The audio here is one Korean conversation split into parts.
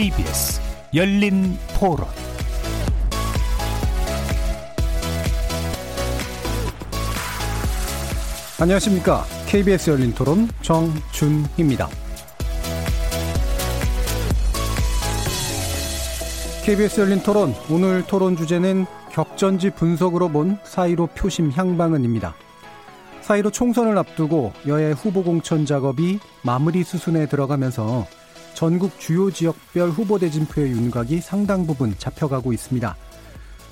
KBS 열린 토론 안녕하십니까. KBS 열린 토론 정준희입니다. KBS 열린 토론 오늘 토론 주제는 격전지 분석으로 본 사이로 표심 향방은입니다. 사이로 총선을 앞두고 여야 후보 공천 작업이 마무리 수순에 들어가면서 전국 주요 지역별 후보 대 진표의 윤곽이 상당 부분 잡혀가고 있습니다.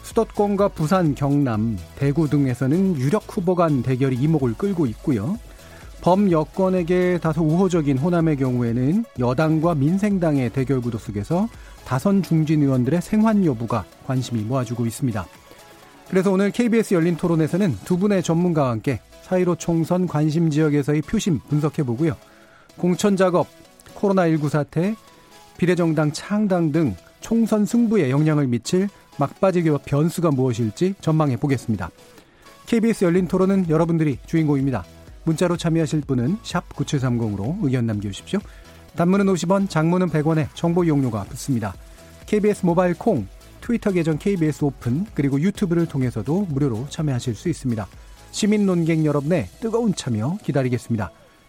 수도권과 부산, 경남, 대구 등에서는 유력 후보 간 대결이 이목을 끌고 있고요. 범 여권에게 다소 우호적인 호남의 경우에는 여당과 민생당의 대결 구도 속에서 다선 중진 의원들의 생환 여부가 관심이 모아주고 있습니다. 그래서 오늘 KBS 열린 토론에서는 두 분의 전문가와 함께 사이로 총선 관심 지역에서의 표심 분석해 보고요. 공천 작업, 코로나19 사태, 비례정당 창당 등 총선 승부에 영향을 미칠 막바지 변수가 무엇일지 전망해 보겠습니다. KBS 열린 토론은 여러분들이 주인공입니다. 문자로 참여하실 분은 9730으로 의견 남겨주십시오. 단문은 50원, 장문은 100원에 정보 이용료가 붙습니다. KBS 모바일 콩, 트위터 계정 KBS 오픈, 그리고 유튜브를 통해서도 무료로 참여하실 수 있습니다. 시민 논객 여러분의 뜨거운 참여 기다리겠습니다.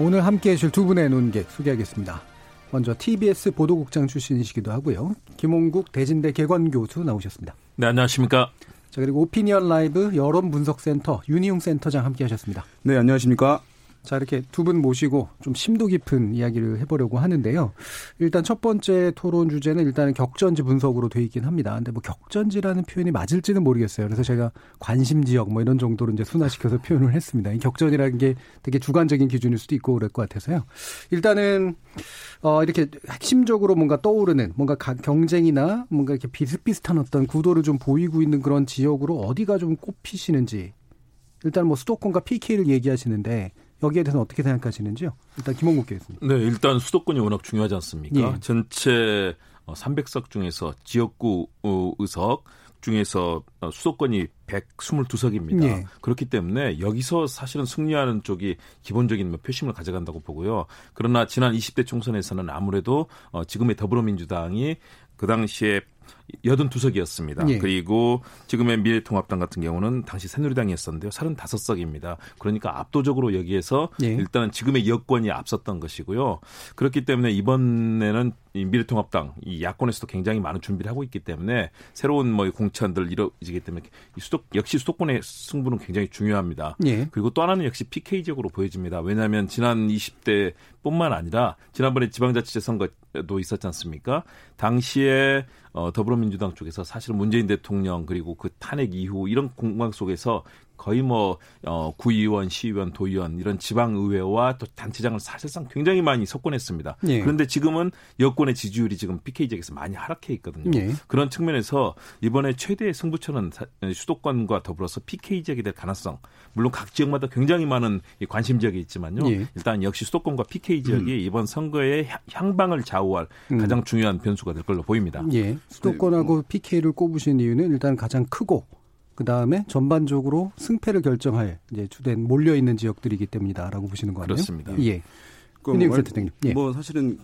오늘 함께 해 주실 두 분의 논객 소개하겠습니다. 먼저 TBS 보도국장 출신이시기도 하고요. 김홍국 대진대 개관교수 나오셨습니다. 네, 안녕하십니까. 자, 그리고 오피니언 라이브 여론 분석센터 윤희용 센터장 함께 하셨습니다. 네, 안녕하십니까. 자, 이렇게 두 분 모시고 좀 심도 깊은 이야기를 해보려고 하는데요. 일단 첫 번째 토론 주제는 일단은 격전지 분석으로 돼 있긴 합니다. 근데 뭐 격전지라는 표현이 맞을지는 모르겠어요. 그래서 제가 관심 지역 뭐 이런 정도로 이제 순화시켜서 표현을 했습니다. 이 격전이라는 게 되게 주관적인 기준일 수도 있고 그럴 것 같아서요. 일단은 어 이렇게 핵심적으로 뭔가 떠오르는 뭔가 경쟁이나 뭔가 이렇게 비슷비슷한 어떤 구도를 좀 보이고 있는 그런 지역으로 어디가 좀 꼽히시는지 일단 뭐 수도권과 PK를 얘기하시는데 여기에 대해서 어떻게 생각하시는지요? 일단 김홍국 교수님. 네, 일단 수도권이 워낙 중요하지 않습니까? 예. 전체 300석 어, 중에서 지역구 어, 의석 중에서 어, 수도권이 122석입니다. 예. 그렇기 때문에 여기서 사실은 승리하는 쪽이 기본적인 뭐 표심을 가져간다고 보고요. 그러나 지난 20대 총선에서는 아무래도 지금의 더불어민주당이 그 당시에 여든 두석이었습니다. 예. 그리고 지금의 미래통합당 같은 경우는 당시 새누리당이었었는데요. 35석입니다. 그러니까 압도적으로 여기에서 예. 일단은 지금의 여권이 앞섰던 것이고요. 그렇기 때문에 이번에는 이 미래통합당 이 야권에서도 굉장히 많은 준비를 하고 있기 때문에 새로운 뭐 공천들 이루어지기 때문에 이 수도 역시 수도권의 승부는 굉장히 중요합니다. 예. 그리고 또 하나는 역시 PK적으로 보여집니다. 왜냐하면 지난 20대뿐만 아니라 지난번에 지방자치제 선거도 있었지 않습니까? 당시에 어, 더불어민주당 쪽에서 사실 문재인 대통령 그리고 그 탄핵 이후 이런 공방 속에서 거의 뭐 어, 구의원, 시의원, 도의원 이런 지방 의회와 또 단체장을 사실상 굉장히 많이 석권했습니다. 예. 그런데 지금은 여권의 지지율이 지금 PK 지역에서 많이 하락해 있거든요. 예. 그런 측면에서 이번에 최대의 승부처는 수도권과 더불어서 PK 지역이 될 가능성. 물론 각 지역마다 굉장히 많은 관심 지역이 있지만요. 예. 일단 역시 수도권과 PK 지역이 음. 이번 선거의 향방을 좌우할 음. 가장 중요한 변수가 될 걸로 보입니다. 예. 수도권하고 PK를 꼽으신 이유는 일단 가장 크고 그 다음에 전반적으로 승패를 결정할 이제 주된 몰려 있는 지역들이기 때문이다라고 보시는 거 아니에요? 그렇습니다. 예. 그 뭐, 예. 뭐 사실은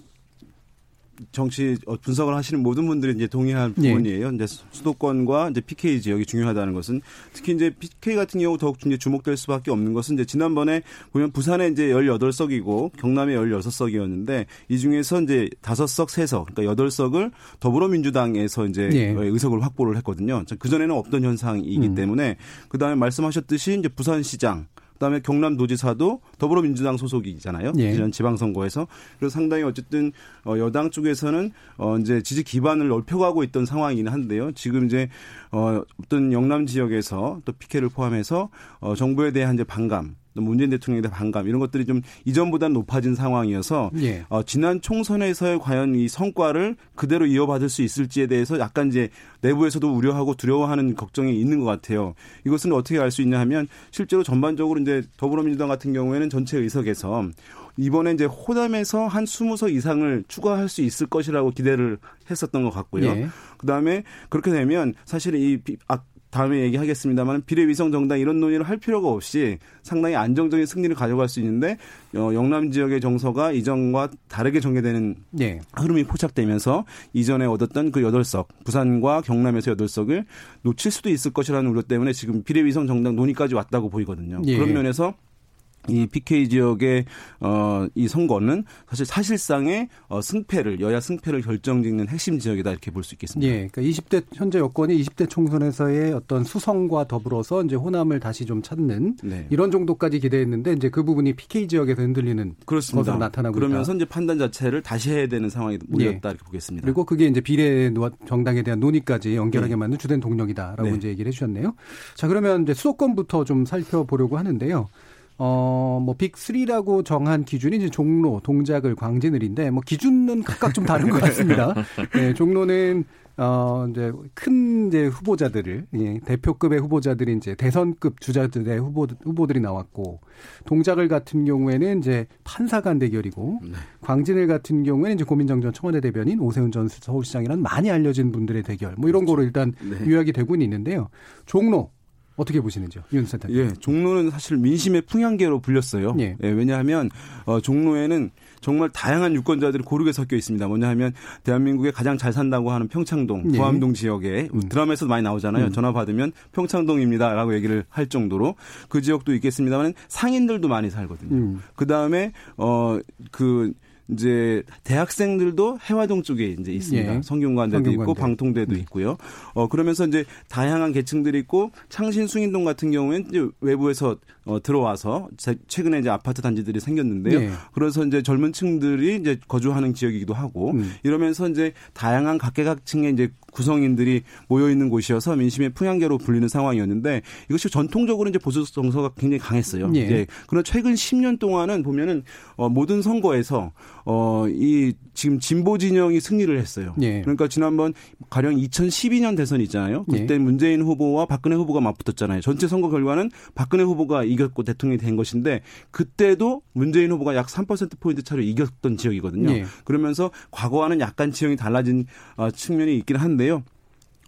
정치 어, 분석을 하시는 모든 분들이 이제 동의할 예. 부분이에요. 예. 이제 수도권과 이제 PK 지역이 중요하다는 것은 특히 이제 PK 같은 경우 더욱 이제 주목될 수밖에 없는 것은 이제 지난번에 보면 부산에 이제 18석이고 경남에 16석이었는데 이 중에서 이제 5석, 3석, 그러니까 8석을 더불어민주당에서 이제 예. 의석을 확보를 했거든요. 그 전에는 없던 현상이기 음. 때문에 그다음에 말씀하셨듯이 이제 부산시장 그다음에 경남도지사도 더불어민주당 소속이잖아요. 예. 지난 지방선거에서 그래서 상당히 어쨌든 어 여당 쪽에서는 어 이제 지지 기반을 넓혀가고 있던 상황이긴 한데요. 지금 이제 어 어떤 영남 지역에서 또 피케를 포함해서 어 정부에 대한 이제 반감 문재인 대통령에 대한 반감 이런 것들이 좀 이전보다 높아진 상황이어서 예. 어, 지난 총선에서의 과연 이 성과를 그대로 이어받을 수 있을지에 대해서 약간 이제 내부에서도 우려하고 두려워하는 걱정이 있는 것 같아요. 이것은 어떻게 알 수 있냐 하면 실제로 전반적으로 이제 더불어민주당 같은 경우에는 전체 의석에서 이번에 이제 호남에서 한 20석 이상을 추가할 수 있을 것이라고 기대를 했었던 것 같고요. 예. 그다음에 그렇게 되면 사실 이 아, 다음에 얘기하겠습니다만 비례위성 정당 이런 논의를 할 필요가 없이 상당히 안정적인 승리를 가져갈 수 있는데 어, 영남 지역의 정서가 이전과 다르게 전개되는 네. 흐름이 포착되면서 이전에 얻었던 그 8석 부산과 경남에서 8석을 놓칠 수도 있을 것이라는 우려 때문에 지금 비례위성 정당 논의까지 왔다고 보이거든요. 예. 그런 면에서 이 PK 지역의 어이 선거는 사실 사실상의 어 승패를 여야 승패를 결정짓는 핵심 지역이다 이렇게 볼 수 있겠습니다. 예. 그러니까 20대 현재 여권이 20대 총선에서의 어떤 수성과 더불어서 이제 호남을 다시 좀 찾는 네. 이런 정도까지 기대했는데 이제 그 부분이 PK 지역에서 흔들리는 그렇습니다. 것으로 나타나고 그러면서 있다. 이제 판단 자체를 다시 해야 되는 상황이 몰렸다 예. 이렇게 보겠습니다. 그리고 그게 이제 비례 정당에 대한 논의까지 연결하게 네. 만든 주된 동력이다라고 네. 이제 얘기를 해 주셨네요. 자 그러면 이제 수도권부터 좀 살펴보려고 하는데요. 어, 뭐, 빅3라고 정한 기준이 이제 종로, 동작을, 광진을인데, 뭐, 기준은 각각 좀 다른 것 같습니다. 네, 종로는, 어, 이제 큰 이제 후보자들을, 예, 대표급의 후보자들이 이제 대선급 주자들의 후보, 후보들이 나왔고, 동작을 같은 경우에는 이제 판사 간 대결이고, 네. 광진을 같은 경우에는 이제 고민정 전 청와대 대변인 오세훈 전 서울시장이란 많이 알려진 분들의 대결, 뭐 이런 그렇죠. 거로 일단 네. 요약이 되고는 있는데요. 종로, 어떻게 보시는지요, 윤 센터님? 예, 종로는 사실 민심의 풍향계로 불렸어요. 예. 예 왜냐하면 어, 종로에는 정말 다양한 유권자들이 고르게 섞여 있습니다. 뭐냐 하면 대한민국에 가장 잘 산다고 하는 평창동, 예. 구암동 지역에 음. 드라마에서도 많이 나오잖아요. 음. 전화 받으면 평창동입니다라고 얘기를 할 정도로 그 지역도 있겠습니다만 상인들도 많이 살거든요. 음. 그 다음에 어 그 이제 대학생들도 해화동 쪽에 이제 있습니다. 예. 성균관대도 성균관대. 있고 방통대도 음. 있고요. 어 그러면서 이제 다양한 계층들이 있고 창신 숭인동 같은 경우에는 이제 외부에서 어 들어와서 최근에 이제 아파트 단지들이 생겼는데요. 예. 그래서 이제 젊은 층들이 이제 거주하는 지역이기도 하고 음. 이러면서 이제 다양한 각계각층의 이제 구성인들이 모여 있는 곳이어서 민심의 풍향계로 불리는 상황이었는데 이것이 전통적으로 이제 보수 정서가 굉장히 강했어요. 예. 이제 그런 최근 10년 동안은 보면은 어 모든 선거에서 어 이 지금 진보 진영이 승리를 했어요. 예. 그러니까 지난번 가령 2012년 대선 있잖아요. 그때 예. 문재인 후보와 박근혜 후보가 맞붙었잖아요. 전체 선거 결과는 박근혜 후보가 이겼고 대통령이 된 것인데 그때도 문재인 후보가 약 3% 포인트 차로 이겼던 지역이거든요. 예. 그러면서 과거와는 약간 지형이 달라진 어, 측면이 있긴 한데요.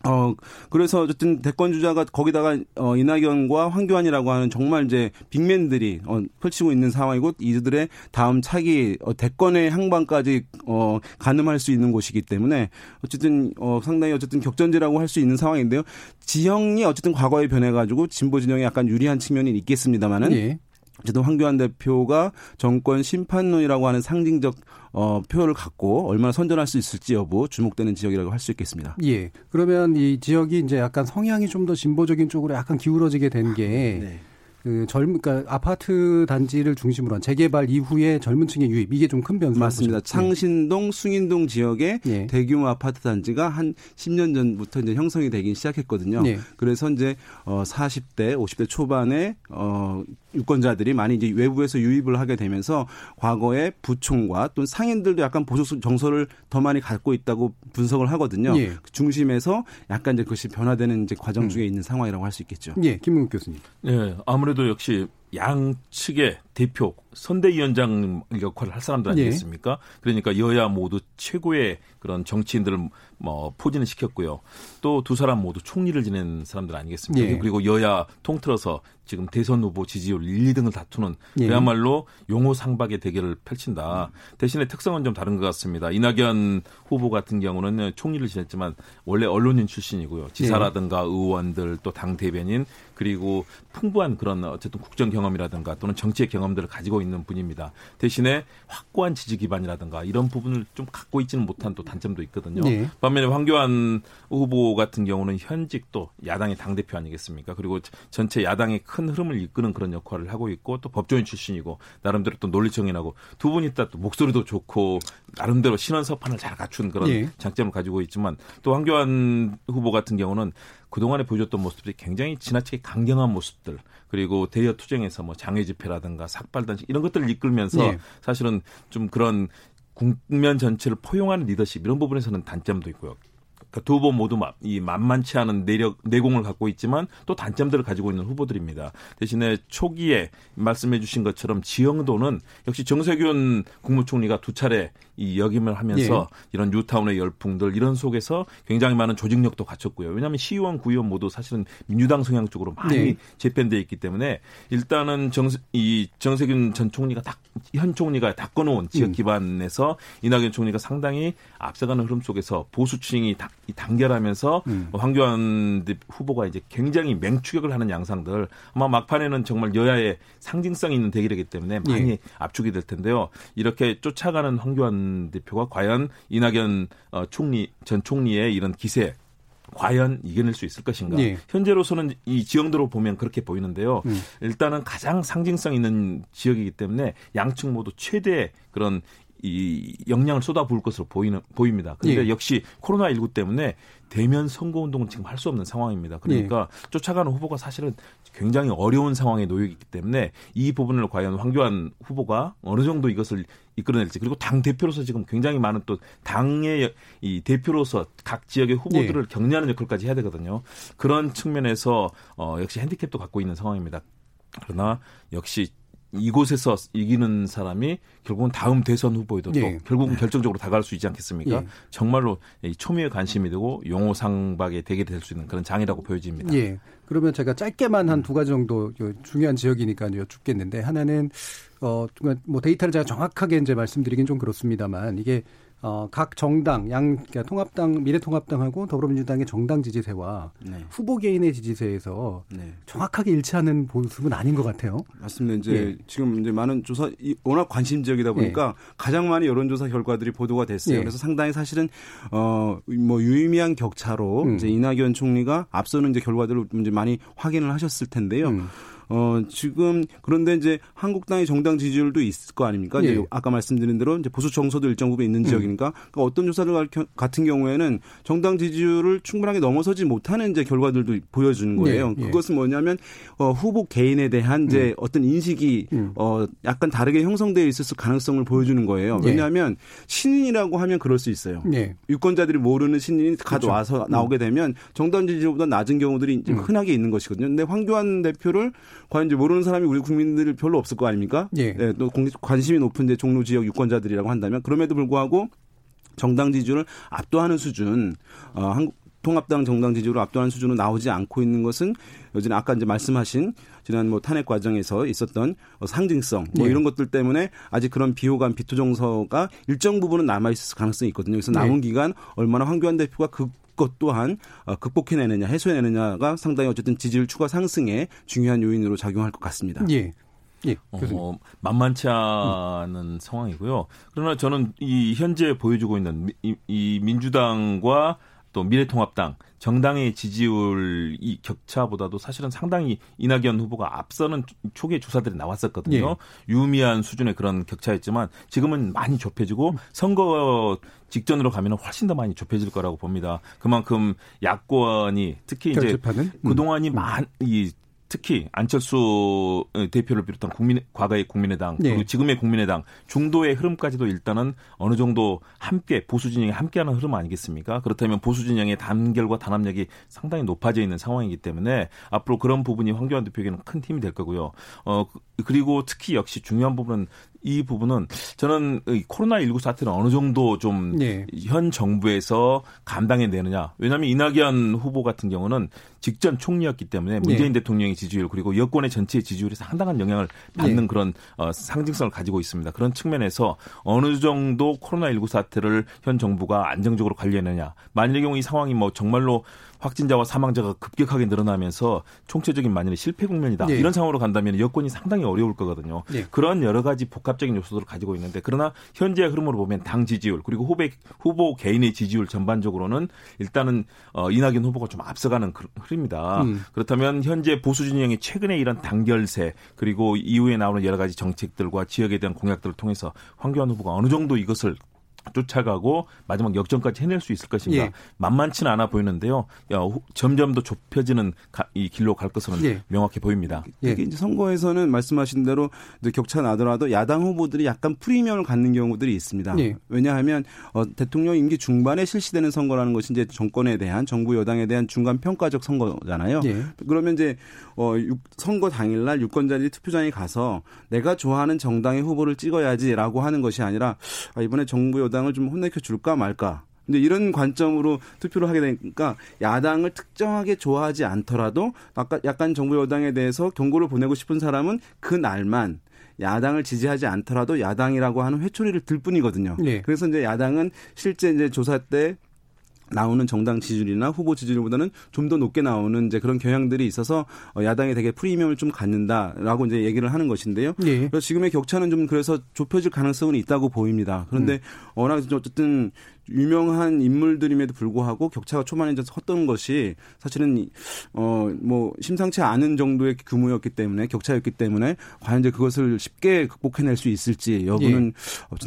어, 그래서 어쨌든 대권 주자가 거기다가 어, 이낙연과 황교안이라고 하는 정말 이제 빅맨들이 어, 펼치고 있는 상황이고 이들의 다음 차기 어, 대권의 향방까지 어, 가늠할 수 있는 곳이기 때문에 어쨌든 어, 상당히 어쨌든 격전지라고 할 수 있는 상황인데요. 지형이 어쨌든 과거에 변해 가지고 진보 진영에 약간 유리한 측면이 있겠습니다만은 예. 어쨌든 황교안 대표가 정권 심판론이라고 하는 상징적 어, 표현을 갖고 얼마나 선전할 수 있을지 여부 주목되는 지역이라고 할 수 있겠습니다. 예. 그러면 이 지역이 이제 약간 성향이 좀 더 진보적인 쪽으로 약간 기울어지게 된게 네. 그 젊은 그러니까 아파트 단지를 중심으로 한 재개발 이후에 젊은 층의 유입 이게 좀 큰 변수 맞습니다. 보죠. 창신동, 숭인동 지역에 예. 대규모 아파트 단지가 한 10년 전부터 이제 형성이 되긴 시작했거든요. 예. 그래서 이제 어 40대, 50대 초반에 어 유권자들이 많이 이제 외부에서 유입을 하게 되면서 과거에 부총과 또는 상인들도 약간 보수 정서를 더 많이 갖고 있다고 분석을 하거든요. 예. 그 중심에서 약간 이제 그것이 변화되는 이제 과정 음. 중에 음. 있는 상황이라고 할 수 있겠죠. 예, 김문국 교수님. 예, 아무래도 역시 양측의 대표 선대위원장 역할을 할 사람들 예. 아니겠습니까? 예. 그러니까 여야 모두 최고의 그런 정치인들을 뭐 포진을 시켰고요. 또 두 사람 모두 총리를 지낸 사람들 아니겠습니까? 예. 그리고 여야 통틀어서 지금 대선 후보 지지율 1, 2등을 다투는 예. 그야말로 용호 상박의 대결을 펼친다. 대신에 특성은 좀 다른 것 같습니다. 이낙연 후보 같은 경우는 총리를 지냈지만 원래 언론인 출신이고요. 지사라든가 의원들 또 당 대변인 그리고 풍부한 그런 어쨌든 국정 경험이라든가 또는 정치의 경험들을 가지고 있는 분입니다. 대신에 확고한 지지 기반이라든가 이런 부분을 좀 갖고 있지는 못한 또 단점도 있거든요. 네. 반면에 황교안 후보 같은 경우는 현직 또 야당의 당 대표 아니겠습니까? 그리고 전체 야당의 큰 흐름을 이끄는 그런 역할을 하고 있고 또 법조인 출신이고 나름대로 또 논리정연하고 두 분이 또 목소리도 좋고 나름대로 신원 서판을 잘 갖춘 그런 네. 장점을 가지고 있지만 또 황교안 후보 같은 경우는 그동안에 보여줬던 모습들이 굉장히 지나치게 강경한 모습들 그리고 대여 투쟁에서 뭐 장애 집회라든가 삭발 단식 이런 것들을 이끌면서 네. 사실은 좀 그런 국면 전체를 포용하는 리더십 이런 부분에서는 단점도 있고요. 그러니까 두 후보 모두 이 만만치 않은 내력 내공을 갖고 있지만 또 단점들을 가지고 있는 후보들입니다. 대신에 초기에 말씀해 주신 것처럼 지형도는 역시 정세균 국무총리가 두 차례 이 역임을 하면서 예. 이런 뉴타운의 열풍들 이런 속에서 굉장히 많은 조직력도 갖췄고요. 왜냐하면 시의원, 구의원 모두 사실은 민주당 성향 쪽으로 많이 네. 재편돼 있기 때문에 일단은 정, 이 정세균 전 총리가 딱, 현 총리가 닦아놓은 지역 음. 기반에서 음. 이낙연 총리가 상당히 앞서가는 흐름 속에서 보수층이 다, 단결하면서 음. 황교안 후보가 이제 굉장히 맹추격을 하는 양상들 아마 막판에는 정말 여야의 상징성 있는 대결이기 때문에 많이 예. 압축이 될 텐데요. 이렇게 쫓아가는 황교안 대표가 과연 이낙연 어, 총리 전 총리의 이런 기세 과연 이겨낼 수 있을 것인가? 예. 현재로서는 이 지형도로 보면 그렇게 보이는데요. 음. 일단은 가장 상징성 있는 지역이기 때문에 양측 모두 최대 그런 이 역량을 쏟아부을 것으로 보이는 보입니다. 그런데 예. 역시 코로나 19 때문에 대면 선거 운동은 지금 할 수 없는 상황입니다. 그러니까 예. 쫓아가는 후보가 사실은 굉장히 어려운 상황에 놓여 있기 때문에 이 부분을 과연 황교안 후보가 어느 정도 이것을 이끌어낼지 그리고 당 대표로서 지금 굉장히 많은 또 당의 이 대표로서 각 지역의 후보들을 예. 격려하는 역할까지 해야 되거든요. 그런 측면에서 어 역시 핸디캡도 갖고 있는 상황입니다. 그러나 역시 이곳에서 이기는 사람이 결국은 다음 대선 후보에도 예. 또 결국은 네. 결정적으로 다가갈 수 있지 않겠습니까? 예. 정말로 초미의 관심이 되고 용호상박의 대결이 될수 있는 그런 장이라고 보여집니다. 예. 그러면 제가 짧게만 한 두 가지 정도 중요한 지역이니까 여쭙겠는데 하나는 어뭐 데이터를 제가 정확하게 이제 말씀드리긴 좀 그렇습니다만 이게 어, 각 정당, 양, 그러니까 통합당, 미래통합당하고 더불어민주당의 정당 지지세와 네. 후보 개인의 지지세에서 네. 정확하게 일치하는 모습은 아닌 것 같아요. 맞습니다. 이제 예. 지금 이제 많은 조사, 워낙 관심 지역이다 보니까 예. 가장 많이 여론조사 결과들이 보도가 됐어요. 예. 그래서 상당히 사실은, 어, 뭐 유의미한 격차로 음. 이제 이낙연 총리가 앞서는 이제 결과들을 이제 많이 확인을 하셨을 텐데요. 음. 어, 지금 그런데 이제 한국당의 정당 지지율도 있을 거 아닙니까? 예. 아까 말씀드린 대로 이제 보수 정서도 일정 부분 있는 음. 지역이니까 그러니까 어떤 조사를 같은 경우에는 정당 지지율을 충분하게 넘어서지 못하는 이제 결과들도 보여주는 거예요. 예. 예. 그것은 뭐냐면 어, 후보 개인에 대한 이제 음. 어떤 인식이 음. 어, 약간 다르게 형성되어 있을 가능성을 보여주는 거예요. 예. 왜냐하면 신인이라고 하면 그럴 수 있어요. 예. 유권자들이 모르는 신인이 가져와서 그렇죠. 나오게 되면 정당 지지율보다 낮은 경우들이 이제 음. 흔하게 있는 것이거든요. 근데 황교안 대표를 과연 이제 모르는 사람이 우리 국민들 별로 없을 거 아닙니까? 예. 네, 또 관심이 높은 이제 종로 지역 유권자들이라고 한다면 그럼에도 불구하고 정당 지지율을 압도하는 수준, 어, 한국 통합당 정당 지지율을 압도하는 수준으로 나오지 않고 있는 것은 요즘 아까 이제 말씀하신 지난 뭐 탄핵 과정에서 있었던 상징성 뭐 네. 이런 것들 때문에 아직 그런 비호감 비토 정서가 일정 부분은 남아 있을 가능성이 있거든요. 그래서 남은 네. 기간 얼마나 황교안 대표가 그 것 또한 어, 극복해내느냐 해소해내느냐가 상당히 어쨌든 지지율 추가 상승에 중요한 요인으로 작용할 것 같습니다. 예. 예, 어, 만만치 않은 음. 상황이고요. 그러나 저는 이 현재 보여주고 있는 이, 이 민주당과 또 미래통합당 정당의 지지율 이 격차보다도 사실은 상당히 이낙연 후보가 앞서는 초기에 조사들이 나왔었거든요. 예. 유미한 수준의 그런 격차였지만 지금은 많이 좁혀지고 선거 직전으로 가면 훨씬 더 많이 좁혀질 거라고 봅니다. 그만큼 야권이 특히 이제 결집하는? 그동안이 음. 많이 특히 안철수 대표를 비롯한 국민 과거의 국민의당 그리고 네. 지금의 국민의당 중도의 흐름까지도 일단은 어느 정도 함께 보수 진영이 함께하는 흐름 아니겠습니까? 그렇다면 보수 진영의 단결과 단합력이 상당히 높아져 있는 상황이기 때문에 앞으로 그런 부분이 황교안 대표에게는 큰 힘이 될 거고요. 어 그리고 특히 역시 중요한 부분은 이 부분은 저는 코로나19 사태는 어느 정도 좀현 네. 정부에서 감당해내느냐. 왜냐하면 이낙연 후보 같은 경우는 직전 총리였기 때문에 문재인 네. 대통령의 지지율 그리고 여권의 전체 지지율이 상당한 영향을 받는 네. 그런 어, 상징성을 가지고 있습니다. 그런 측면에서 어느 정도 코로나19 사태를 현 정부가 안정적으로 관리하느냐. 만일의 경우 이 상황이 뭐 정말로 확진자와 사망자가 급격하게 늘어나면서 총체적인 만일의 실패 국면이다. 네. 이런 상황으로 간다면 여건이 상당히 어려울 거거든요. 네. 그런 여러 가지 복합적인 요소들을 가지고 있는데 그러나 현재의 흐름으로 보면 당 지지율 그리고 후보 후보 개인의 지지율 전반적으로는 일단은 어, 이낙연 후보가 좀 앞서가는 흐름입니다. 음. 그렇다면 현재 보수 진영이 최근에 이런 단결세 그리고 이후에 나오는 여러 가지 정책들과 지역에 대한 공약들을 통해서 황교안 후보가 어느 정도 이것을 쫓아가고 마지막 역전까지 해낼 수 있을 것인가 예. 만만치는 않아 보이는데요. 야, 점점 더 좁혀지는 가, 이 길로 갈 것은 예. 명확해 보입니다. 예. 이게 이제 선거에서는 말씀하신 대로 격차 나더라도 야당 후보들이 약간 프리미엄을 갖는 경우들이 있습니다. 예. 왜냐하면 어, 대통령 임기 중반에 실시되는 선거라는 것이 이제 정권에 대한 정부 여당에 대한 중간 평가적 선거잖아요. 예. 그러면 이제 어, 선거 당일날 유권자들이 투표장에 가서 내가 좋아하는 정당의 후보를 찍어야지라고 하는 것이 아니라 아, 이번에 정부 여당 을 좀 혼내켜 줄까 말까. 근데 이런 관점으로 투표를 하게 되니까 야당을 특정하게 좋아하지 않더라도 아까 약간 정부 여당에 대해서 경고를 보내고 싶은 사람은 그 날만 야당을 지지하지 않더라도 야당이라고 하는 회초리를 들 뿐이거든요. 네. 그래서 이제 야당은 실제 이제 조사 때 나오는 정당 지지율이나 후보 지지율보다는 좀 더 높게 나오는 이제 그런 경향들이 있어서 어, 야당이 되게 프리미엄을 좀 갖는다라고 이제 얘기를 하는 것인데요. 예. 그래서 지금의 격차는 좀 그래서 좁혀질 가능성은 있다고 보입니다. 그런데 음. 워낙 어쨌든 유명한 인물들임에도 불구하고 격차가 초반에 섰던 것이 사실은 어 뭐 심상치 않은 정도의 규모였기 때문에 격차였기 때문에 과연 이제 그것을 쉽게 극복해낼 수 있을지 여부는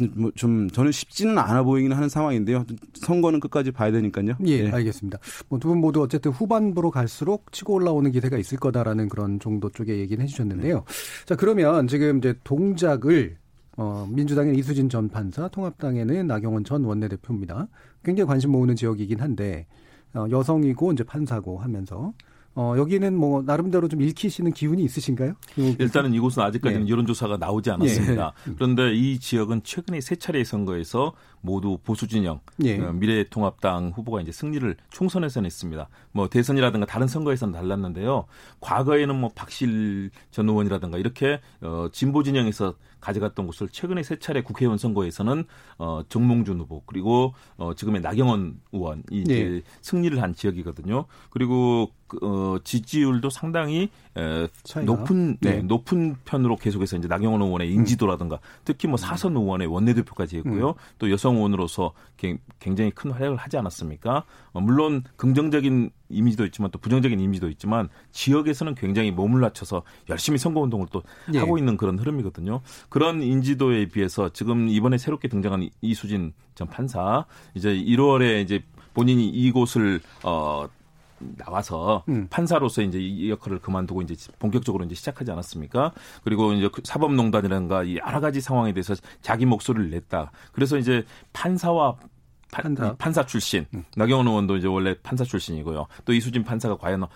예. 뭐좀 저는 쉽지는 않아 보이기는 하는 상황인데요. 선거는 끝까지 봐야 되니까요. 예, 예. 알겠습니다. 뭐 두 분 모두 어쨌든 후반부로 갈수록 치고 올라오는 기세가 있을 거다라는 그런 정도 쪽의 얘기는 해주셨는데요. 네. 자 그러면 지금 이제 동작을 어, 민주당의 이수진 전 판사, 통합당에는 나경원 전 원내대표입니다. 굉장히 관심 모으는 지역이긴 한데 어, 여성이고 이제 판사고 하면서 어, 여기는 뭐 나름대로 좀 읽히시는 기운이 있으신가요? 일단은 이곳은 아직까지는 네. 여론조사가 나오지 않았습니다. 네. 그런데 이 지역은 최근에 세 차례 선거에서 모두 보수 진영 네. 미래통합당 후보가 이제 승리를 총선에서 냈습니다. 뭐 대선이라든가 다른 선거에서는 달랐는데요. 과거에는 뭐 박실 전 의원이라든가 이렇게 어, 진보 진영에서 가져갔던 곳을 최근에 세 차례 국회의원 선거에서는 어, 정몽준 후보 그리고 어, 지금의 나경원 의원이 이제 네. 승리를 한 지역이거든요. 그리고 그, 어, 지지율도 상당히 에, 높은 네. 네. 높은 편으로 계속해서 이제 나경원 의원의 인지도라든가 특히 뭐 사선 의원의 원내대표까지 했고요. 음. 또 여성 의원으로서 굉장히 큰 활약을 하지 않았습니까? 어, 물론 긍정적인 이미지도 있지만 또 부정적인 이미지도 있지만 지역에서는 굉장히 몸을 낮춰서 열심히 선거 운동을 또 네. 하고 있는 그런 흐름이거든요. 그런 인지도에 비해서 지금 이번에 새롭게 등장한 이수진 전 판사 이제 1월에 이제 본인이 이곳을 어 나와서 음. 판사로서 이제 이 역할을 그만두고 이제 본격적으로 이제 시작하지 않았습니까? 그리고 이제 그 사법농단이라든가 이 여러 가지 상황에 대해서 자기 목소리를 냈다. 그래서 이제 판사와 판사, 판사 출신 음. 나경원 의원도 이제 원래 판사 출신이고요. 또 이수진 판사가 과연 어,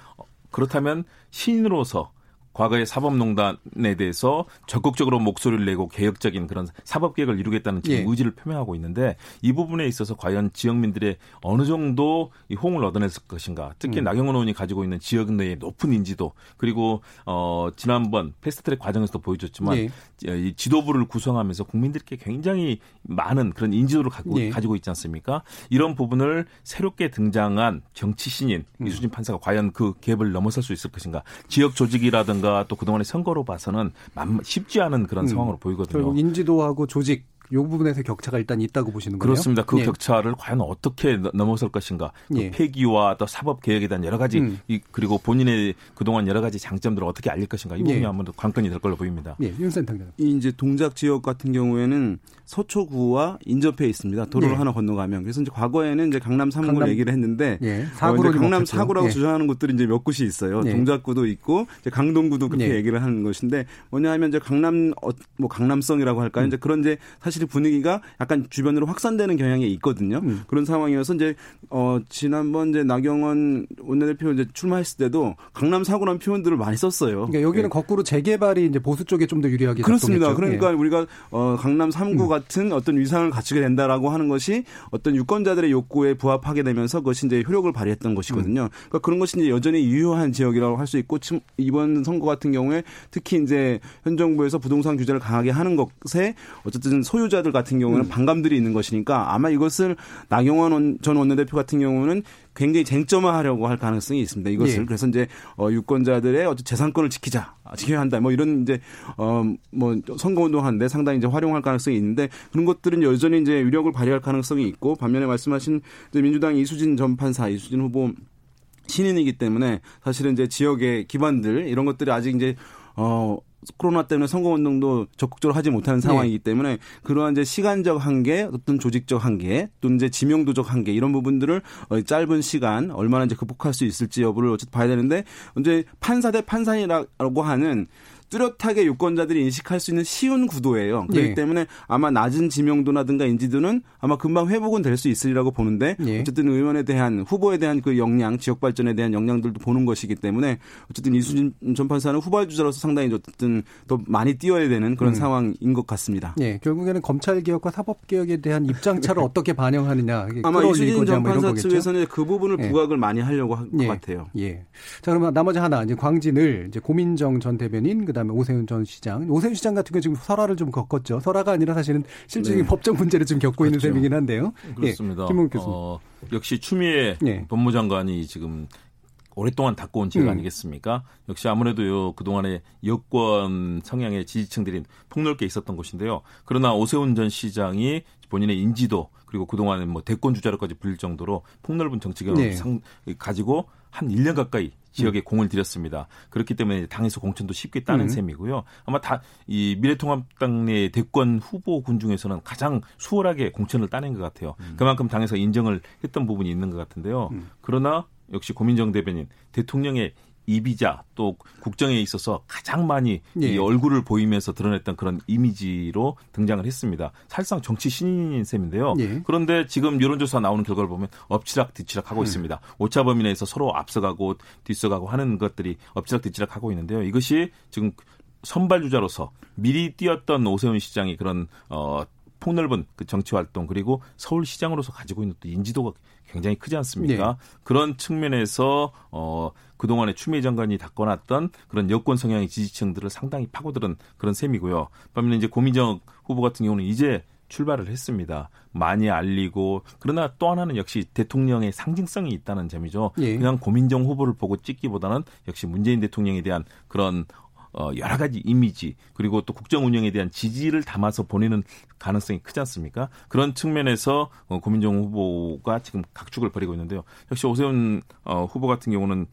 그렇다면 신인으로서 과거의 사법농단에 대해서 적극적으로 목소리를 내고 개혁적인 그런 사법 개혁을 이루겠다는 지금 예. 의지를 표명하고 있는데 이 부분에 있어서 과연 지역민들의 어느 정도 이 호응을 얻어냈을 것인가. 특히 음. 나경원 의원이 가지고 있는 지역 내의 높은 인지도 그리고 어 지난번 패스트트랙 과정에서도 보여줬지만 예. 이 지도부를 구성하면서 국민들께 굉장히 많은 그런 인지도를 갖고 예. 가지고 있지 않습니까? 이런 부분을 새롭게 등장한 정치 신인 음. 이수진 판사가 과연 그 갭을 넘어설 수 있을 것인가? 지역 조직이라든가 선거가 또 그동안의 선거로 봐서는 쉽지 않은 그런 음. 상황으로 보이거든요. 결국 인지도하고 조직 이 부분에서 격차가 일단 있다고 보시는 거예요? 그렇습니다. 그 예. 격차를 과연 어떻게 넘어설 것인가. 그 예. 폐기와 또 사법 개혁에 대한 여러 가지 음. 그리고 본인의 그동안 여러 가지 장점들을 어떻게 알릴 것인가. 이 부분이 예. 아무래도 관건이 될 걸로 보입니다. 예. 윤 센터장. 이 이제 동작 지역 같은 경우에는 서초구와 인접해 있습니다. 도로를 예. 하나 건너가면. 그래서 이제 과거에는 이제 강남 3구 강남, 얘기를 했는데 예. 사구로 어, 강남 4구라고 예. 주장하는 곳들이 이제 몇 곳이 있어요. 동작구도 있고 이제 강동구도 그렇게 얘기를 하는 것인데 뭐냐 하면 이제 강남 어, 뭐 강남성이라고 할까요? 음. 이제 그런 이제 사실 분위기가 약간 주변으로 확산되는 경향이 있거든요. 음. 그런 상황이어서 이제 어 지난번 이제 나경원 원내대표 이제 출마했을 때도 강남 사고란 표현들을 많이 썼어요. 그러니까 여기는 예. 거꾸로 재개발이 이제 보수 쪽에 좀 더 유리하게 그렇습니다. 작동했죠. 그러니까 예. 우리가 어 강남 3구 음. 같은 어떤 위상을 갖추게 된다라고 하는 것이 어떤 유권자들의 욕구에 부합하게 되면서 그것이 이제 효력을 발휘했던 것이거든요. 음. 그러니까 그런 것이 이제 여전히 유효한 지역이라고 할 수 있고 이번 선거 같은 경우에 특히 이제 현 정부에서 부동산 규제를 강하게 하는 것에 어쨌든 소유자들 같은 경우는 음. 반감들이 있는 것이니까 아마 이것을 나경원 전 원내대표 같은 경우는 굉장히 쟁점화하려고 할 가능성이 있습니다. 이것을 예. 그래서 이제 어 유권자들의 어떤 재산권을 지키자, 지켜야 한다. 뭐 이런 이제 어뭐 선거 운동 하는데 상당히 이제 활용할 가능성이 있는데 그런 것들은 여전히 이제 유력을 발휘할 가능성이 있고 반면에 말씀하신 민주당 이수진 전 판사, 이수진 후보 신인이기 때문에 사실은 이제 지역의 기반들 이런 것들이 아직 이제 어 코로나 때문에 선거운동도 적극적으로 하지 못하는 네. 상황이기 때문에 그러한 이제 시간적 한계, 어떤 조직적 한계, 또 이제 지명도적 한계 이런 부분들을 어, 짧은 시간 얼마나 이제 극복할 수 있을지 여부를 어쨌든 봐야 되는데 이제 판사 대 판사이라고 하는 뚜렷하게 유권자들이 인식할 수 있는 쉬운 구도예요. 그렇기 예. 때문에 아마 낮은 지명도라든가 인지도는 아마 금방 회복은 될 수 있으리라고 보는데 예. 어쨌든 의원에 대한 후보에 대한 그 역량, 지역 발전에 대한 역량들도 보는 것이기 때문에 어쨌든 이수진 전 판사는 후보 주자로서 상당히 어쨌든 더 많이 뛰어야 되는 그런 음. 상황인 것 같습니다. 예, 결국에는 검찰 개혁과 사법 개혁에 대한 입장 차를 어떻게 반영하느냐 아마 이수진 전 판사 측에서는 그 부분을 예. 부각을 많이 하려고 할것 예. 같아요. 예. 자 그러면 나머지 하나 이제 광진을 이제 고민정 전 대변인 그다음 에 오세훈 전 시장. 오세훈 시장 같은 경우 지금 설화를 좀 겪었죠. 설화가 아니라 사실은 실질적인 네. 법적 문제를 좀 겪고 그렇죠. 있는 셈이긴 한데요. 그렇습니다. 예, 김 어, 역시 추미애 예. 법무장관이 지금 오랫동안 닦고 온 지역 음. 아니겠습니까? 역시 아무래도요 그동안에 여권 성향의 지지층들이 폭넓게 있었던 곳인데요. 그러나 오세훈 전 시장이 본인의 인지도 그리고 그동안에 뭐 대권 주자로까지 불릴 정도로 폭넓은 정치 경험을 네. 가지고 한 1년 가까이 지역에 음. 공을 들였습니다. 그렇기 때문에 당에서 공천도 쉽게 따는 음. 셈이고요. 아마 다 이 미래통합당 내 대권 후보군 중에서는 가장 수월하게 공천을 따낸 것 같아요. 음. 그만큼 당에서 인정을 했던 부분이 있는 것 같은데요. 음. 그러나 역시 고민정 대변인 대통령의 이비자 또 국정에 있어서 가장 많이 예. 이 얼굴을 보이면서 드러냈던 그런 이미지로 등장을 했습니다. 사실상 정치 신인인 셈인데요. 예. 그런데 지금 여론조사 나오는 결과를 보면 엎치락 뒤치락 하고 음. 있습니다. 오차 범위 내에서 서로 앞서가고 뒤서가고 하는 것들이 엎치락 뒤치락 하고 있는데요. 이것이 지금 선발 주자로서 미리 뛰었던 오세훈 시장이 그런 어 폭넓은 그 정치 활동 그리고 서울시장으로서 가지고 있는 또 인지도가 굉장히 크지 않습니까? 네. 그런 측면에서 어 그동안에 추미애 장관이 닦아놨던 그런 여권 성향의 지지층들을 상당히 파고들은 그런 셈이고요. 반면에 이제 고민정 후보 같은 경우는 이제 출발을 했습니다. 많이 알리고 그러나 또 하나는 역시 대통령의 상징성이 있다는 점이죠. 예. 그냥 고민정 후보를 보고 찍기보다는 역시 문재인 대통령에 대한 그런 어, 여러 가지 이미지 그리고 또 국정 운영에 대한 지지를 담아서 보내는 가능성이 크지 않습니까? 그런 측면에서 어, 고민정 후보가 지금 각축을 벌이고 있는데요. 역시 오세훈 어, 후보 같은 경우는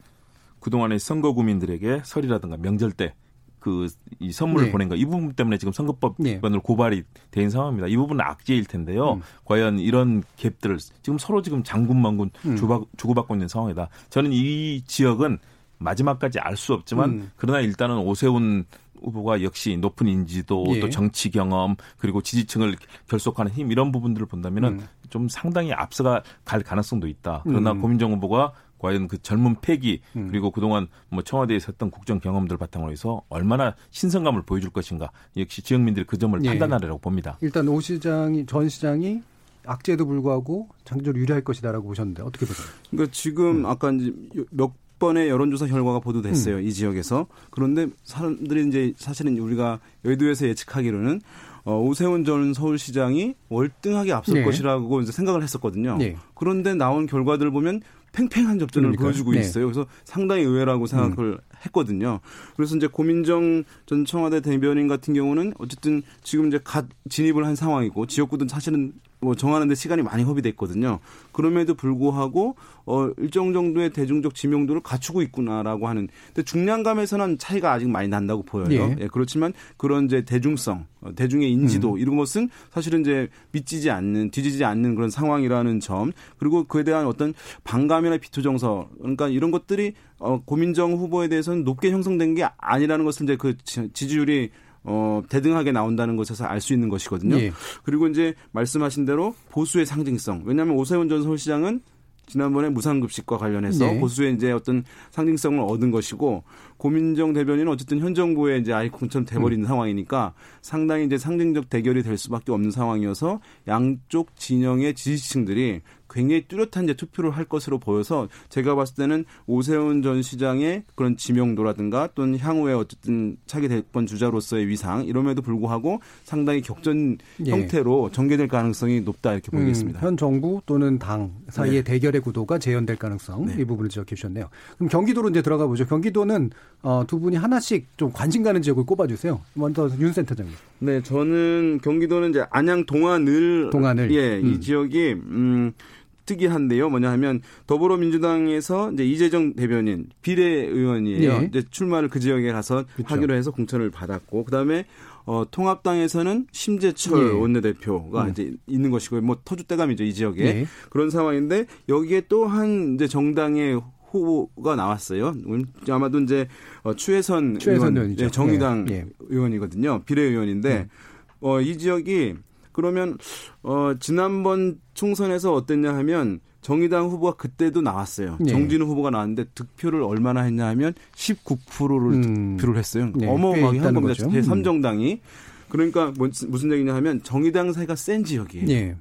그동안의 선거 구민들에게 설이라든가 명절 때 그이 선물을 네. 보낸 거 이 부분 때문에 지금 선거법원으로 네. 고발이 된 상황입니다. 이 부분은 악재일 텐데요. 음. 과연 이런 갭들을 지금 서로 지금 장군만군 음. 주고받고 있는 상황이다. 저는 이 지역은 마지막까지 알 수 없지만 음. 그러나 일단은 오세훈 후보가 역시 높은 인지도 예. 또 정치 경험 그리고 지지층을 결속하는 힘 이런 부분들을 본다면은 음. 좀 상당히 앞서가 갈 가능성도 있다. 그러나 음. 고민정 후보가 과연 그 젊은 패기 음. 그리고 그동안 뭐 청와대에서 했던 국정 경험들 바탕으로 해서 얼마나 신선감을 보여줄 것인가 역시 지역민들이 그 점을 예. 판단하리라고 봅니다. 일단 오 시장이 전 시장이 악재에도 불구하고 장기적으로 유리할 것이다라고 보셨는데 어떻게 보세요? 그러니까 지금 음. 아까 이제 몇 번의 여론조사 결과가 보도됐어요. 음. 이 지역에서. 그런데 사람들이 이제 사실은 우리가 여의도에서 예측하기로는 어, 오세훈 전 서울시장이 월등하게 앞설 네. 것이라고 이제 생각을 했었거든요. 네. 그런데 나온 결과들을 보면 팽팽한 접전을 그러니까요. 보여주고 네. 있어요. 그래서 상당히 의외라고 생각을 음. 했거든요. 그래서 이제 고민정 전 청와대 대변인 같은 경우는 어쨌든 지금 이제 갓 진입을 한 상황이고 지역구도 사실은 뭐 정하는데 시간이 많이 허비됐거든요. 그럼에도 불구하고 어 일정 정도의 대중적 지명도를 갖추고 있구나라고 하는. 근데 중량감에서는 차이가 아직 많이 난다고 보여요. 예. 예 그렇지만 그런 이제 대중성, 어, 대중의 인지도 음. 이런 것은 사실은 이제 믿지지 않는, 뒤지지 않는 그런 상황이라는 점. 그리고 그에 대한 어떤 반감이나 비토 정서, 그러니까 이런 것들이 어 고민정 후보에 대해서는 높게 형성된 게 아니라는 것을 이제 그 지지율이 어, 대등하게 나온다는 것에서 알 수 있는 것이거든요. 예. 그리고 이제 말씀하신 대로 보수의 상징성. 왜냐하면 오세훈 전 서울시장은 지난번에 무상급식과 관련해서 네. 보수의 이제 어떤 상징성을 얻은 것이고 고민정 대변인은 어쨌든 현 정부의 이제 아이콘처럼 돼버린 음. 상황이니까 상당히 이제 상징적 대결이 될 수밖에 없는 상황이어서 양쪽 진영의 지지층들이 굉장히 뚜렷한 이제 투표를 할 것으로 보여서 제가 봤을 때는 오세훈 전 시장의 그런 지명도라든가 또는 향후에 어쨌든 차기 대권 주자로서의 위상 이럼에도 불구하고 상당히 격전 예. 형태로 전개될 가능성이 높다 이렇게 음, 보겠습니다. 현 정부 또는 당 사이의 네. 대결의 구도가 재현될 가능성 네. 이 부분을 지적해 주셨네요. 그럼 경기도로 이제 들어가 보죠. 경기도는 어, 두 분이 하나씩 좀 관심 가는 지역을 꼽아주세요. 먼저 윤 센터장님. 네, 저는 경기도는 이제 안양 동안을 동안을 예, 음. 이 지역이 음. 특이한데요. 뭐냐 하면 더불어민주당에서 이제 이재정 대변인 비례 의원이에요. 네. 이제 출마를 그 지역에 가서 그렇죠. 하기로 해서 공천을 받았고 그다음에 어, 통합당에서는 심재철 예. 원내대표가 음. 이제 있는 것이고요. 뭐 터줏대감이죠 이 지역에 예. 그런 상황인데 여기에 또 한 이제 정당의 후보가 나왔어요. 아마도 이제 어, 추혜선, 추혜선 의원, 네, 정의당 예. 예. 의원이거든요. 비례 의원인데 음. 어, 이 지역이 그러면 어, 지난번 총선에서 어땠냐 하면 정의당 후보가 그때도 나왔어요. 네. 정진우 후보가 나왔는데 득표를 얼마나 했냐 하면 19%를 음. 득표를 했어요. 네. 어마어마하게 한 겁니다. 제3정당이. 그러니까 무슨 얘기냐 하면 정의당 사이가 센 지역이에요. 네.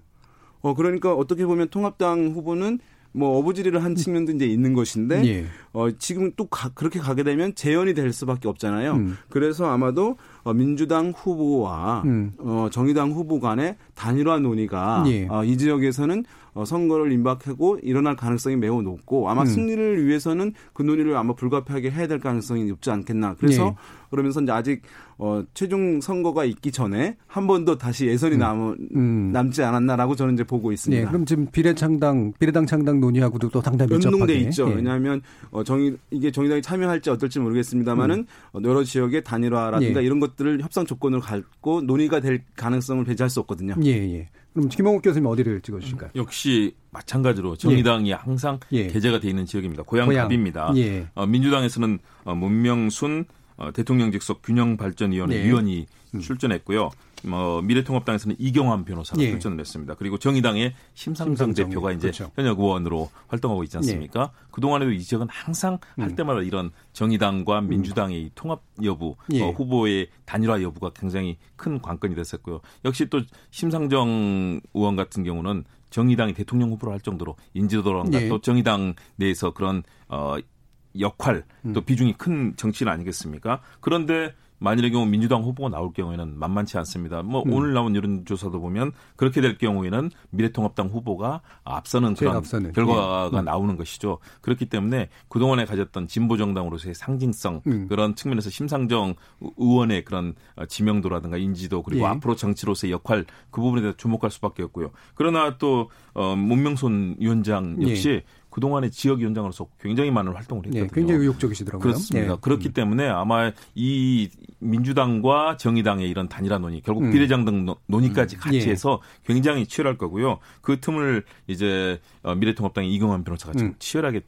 어 그러니까 어떻게 보면 통합당 후보는 뭐 어부지리를 한 측면도 이제 있는 것인데 예. 어 지금 또 가, 그렇게 가게 되면 재연이 될 수밖에 없잖아요. 음. 그래서 아마도 어, 민주당 후보와 음. 어, 정의당 후보 간의 단일화 논의가 예. 어, 이 지역에서는 어, 선거를 임박하고 일어날 가능성이 매우 높고 아마 음. 승리를 위해서는 그 논의를 아마 불가피하게 해야 될 가능성이 높지 않겠나. 그래서 예. 그러면서 이제 아직 어, 최종 선거가 있기 전에 한 번 더 다시 예선이 음. 남, 음. 남지 않았나라고 저는 이제 보고 있습니다. 네, 그럼 지금 비례창당, 비례당 창당 논의하고도 또 상당히 연동돼 있죠. 예. 왜냐하면 어, 정의 이게 정의당이 참여할지 어떨지 모르겠습니다만은 음. 어, 여러 지역의 단일화라든가 예. 이런 것들을 협상 조건을 갖고 논의가 될 가능성을 배제할 수 없거든요. 예, 예. 그럼 김홍욱 교수님 어디를 찍어주실까요? 역시 마찬가지로 정의당이 예. 항상 예. 게재가 돼 있는 지역입니다. 고향갑입니다. 고향. 예. 어, 민주당에서는 어, 문명순 어, 대통령 직속 균형발전위원회 네. 위원이 음. 출전했고요. 뭐 미래통합당에서는 이경환 변호사가 예. 출전을 했습니다. 그리고 정의당의 심상정, 대표가 이제 그렇죠. 현역 의원으로 활동하고 있지 않습니까? 예. 그동안에도 이 지역은 항상 음. 할 때마다 이런 정의당과 음. 민주당의 음. 통합 여부, 예. 어, 후보의 단일화 여부가 굉장히 큰 관건이 됐었고요. 역시 또 심상정 의원 같은 경우는 정의당이 대통령 후보로 할 정도로 인지도라든가 예. 또 정의당 내에서 그런 어 역할 또 음. 비중이 큰 정치인 아니겠습니까? 그런데 만일의 경우 민주당 후보가 나올 경우에는 만만치 않습니다. 뭐 음. 오늘 나온 여론조사도 보면 그렇게 될 경우에는 미래통합당 후보가 앞서는 그런 앞서는. 결과가 예. 음. 나오는 것이죠. 그렇기 때문에 그동안에 가졌던 진보 정당으로서의 상징성 음. 그런 측면에서 심상정 의원의 그런 지명도라든가 인지도 그리고 예. 앞으로 정치로서의 역할 그 부분에 대해서 주목할 수밖에 없고요. 그러나 또 어, 문명손 위원장 역시 예. 그동안의 지역위원장으로서 굉장히 많은 활동을 했거든요. 네, 굉장히 의욕적이시더라고요. 그렇습니다. 네. 그렇기 음. 때문에 아마 이 민주당과 정의당의 이런 단일화 논의, 결국 음. 비례장 등 논의까지 음. 같이 예. 해서 굉장히 치열할 거고요. 그 틈을 이제 어, 미래통합당의 이경환 변호사가 지금 음. 치열하게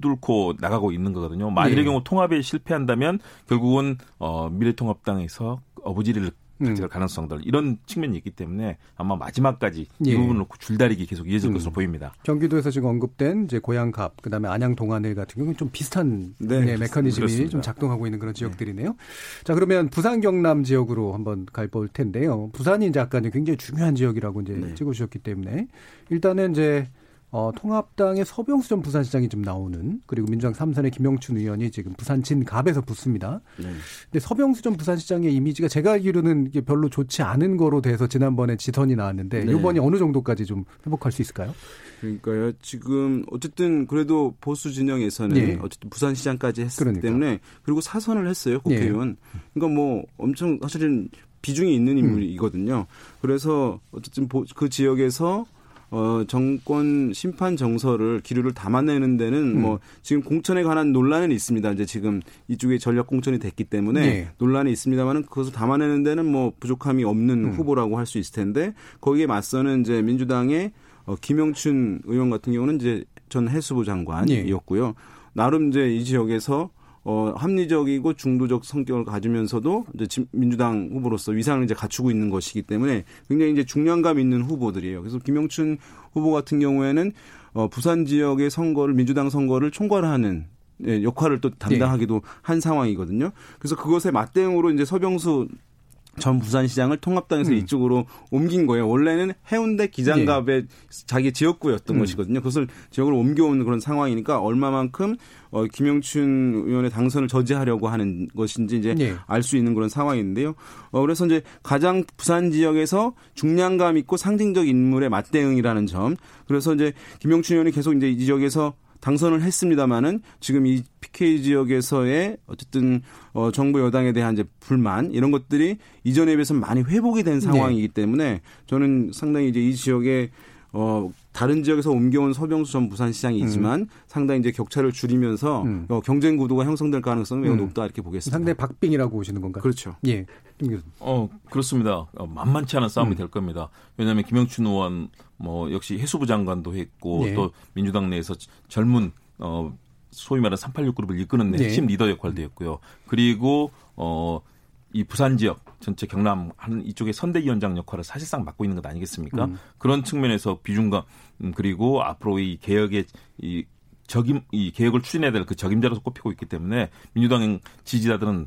뚫고 나가고 있는 거거든요. 만일의 예. 경우 통합에 실패한다면 결국은 어, 미래통합당에서 어부지리를 가져갈 음. 가능성들 이런 측면이 있기 때문에 아마 마지막까지 예. 이 부분을 놓고 줄다리기 계속 이어질 음. 것으로 보입니다. 경기도에서 지금 언급된 이제 고양갑 그다음에 안양 동안을 같은 경우는 좀 비슷한 네. 네, 메커니즘이 그렇습니다. 좀 작동하고 있는 그런 지역들이네요. 네. 자 그러면 부산 경남 지역으로 한번 갈 볼 텐데요. 부산이 이제 아까 굉장히 중요한 지역이라고 이제 네. 찍어주셨기 때문에 일단은 이제 어, 통합당의 서병수 전 부산시장이 좀 나오는 그리고 민주당 삼선의 김영춘 의원이 지금 부산 진갑에서 붙습니다. 네. 근데 서병수 전 부산시장의 이미지가 제가 알기로는 이게 별로 좋지 않은 거로 돼서 지난번에 지선이 나왔는데 네. 이번이 어느 정도까지 좀 회복할 수 있을까요? 그러니까요. 지금 어쨌든 그래도 보수 진영에서는 네. 어쨌든 부산시장까지 했기 그러니까. 때문에 그리고 사선을 했어요 국회의원. 네. 그러니까 뭐 엄청 사실은 비중이 있는 인물이거든요. 음. 그래서 어쨌든 그 지역에서 어, 정권 심판 정서를 기류를 담아내는 데는 음. 뭐 지금 공천에 관한 논란은 있습니다. 이제 지금 이쪽에 전략 공천이 됐기 때문에 네. 논란이 있습니다만은 그것을 담아내는 데는 뭐 부족함이 없는 음. 후보라고 할 수 있을 텐데 거기에 맞서는 이제 민주당의 어, 김영춘 의원 같은 경우는 이제 전 해수부 장관이었고요. 네. 나름 이제 이 지역에서 어, 합리적이고 중도적 성격을 가지면서도 이제 민주당 후보로서 위상을 이제 갖추고 있는 것이기 때문에 굉장히 이제 중량감 있는 후보들이에요. 그래서 김영춘 후보 같은 경우에는 어, 부산 지역의 선거를 민주당 선거를 총괄하는 예, 역할을 또 담당하기도 네. 한 상황이거든요. 그래서 그것에 맞대응으로 이제 서병수 전 부산시장을 통합당에서 음. 이쪽으로 옮긴 거예요. 원래는 해운대 기장갑의 네. 자기 지역구였던 음. 것이거든요. 그것을 지역을 옮겨온 그런 상황이니까 얼마만큼 어, 김영춘 의원의 당선을 저지하려고 하는 것인지 이제 네. 알수 있는 그런 상황인데요. 어, 그래서 이제 가장 부산 지역에서 중량감 있고 상징적 인물의 맞대응이라는 점. 그래서 이제 김영춘 의원이 계속 이제 이 지역에서 당선을 했습니다마는 지금 이 PK 지역에서의 어쨌든 어 정부 여당에 대한 이제 불만 이런 것들이 이전에 비해서 많이 회복이 된 상황이기 네. 때문에 저는 상당히 이제 이 지역에 어 다른 지역에서 옮겨온 서병수 전 부산시장이지만 음. 상당히 이제 격차를 줄이면서 음. 어, 경쟁 구도가 형성될 가능성이 매우 음. 높다 이렇게 보겠습니다. 상당히 박빙이라고 보시는 건가요? 그렇죠. 예. 어 그렇습니다. 어, 만만치 않은 싸움이 음. 될 겁니다. 왜냐하면 김영춘 의원 뭐 역시 해수부 장관도 했고 예. 또 민주당 내에서 젊은 어 소위 말하는 386 그룹을 이끄는 네. 핵심 리더 역할도 했고요. 그리고 어 이 부산 지역 전체 경남 하는 이쪽에 선대위원장 역할을 사실상 맡고 있는 것 아니겠습니까? 음. 그런 측면에서 비중감 음, 그리고 앞으로 이 개혁의 이 적임 이 개혁을 추진해야 될 그 적임자로서 꼽히고 있기 때문에 민주당 지지자들은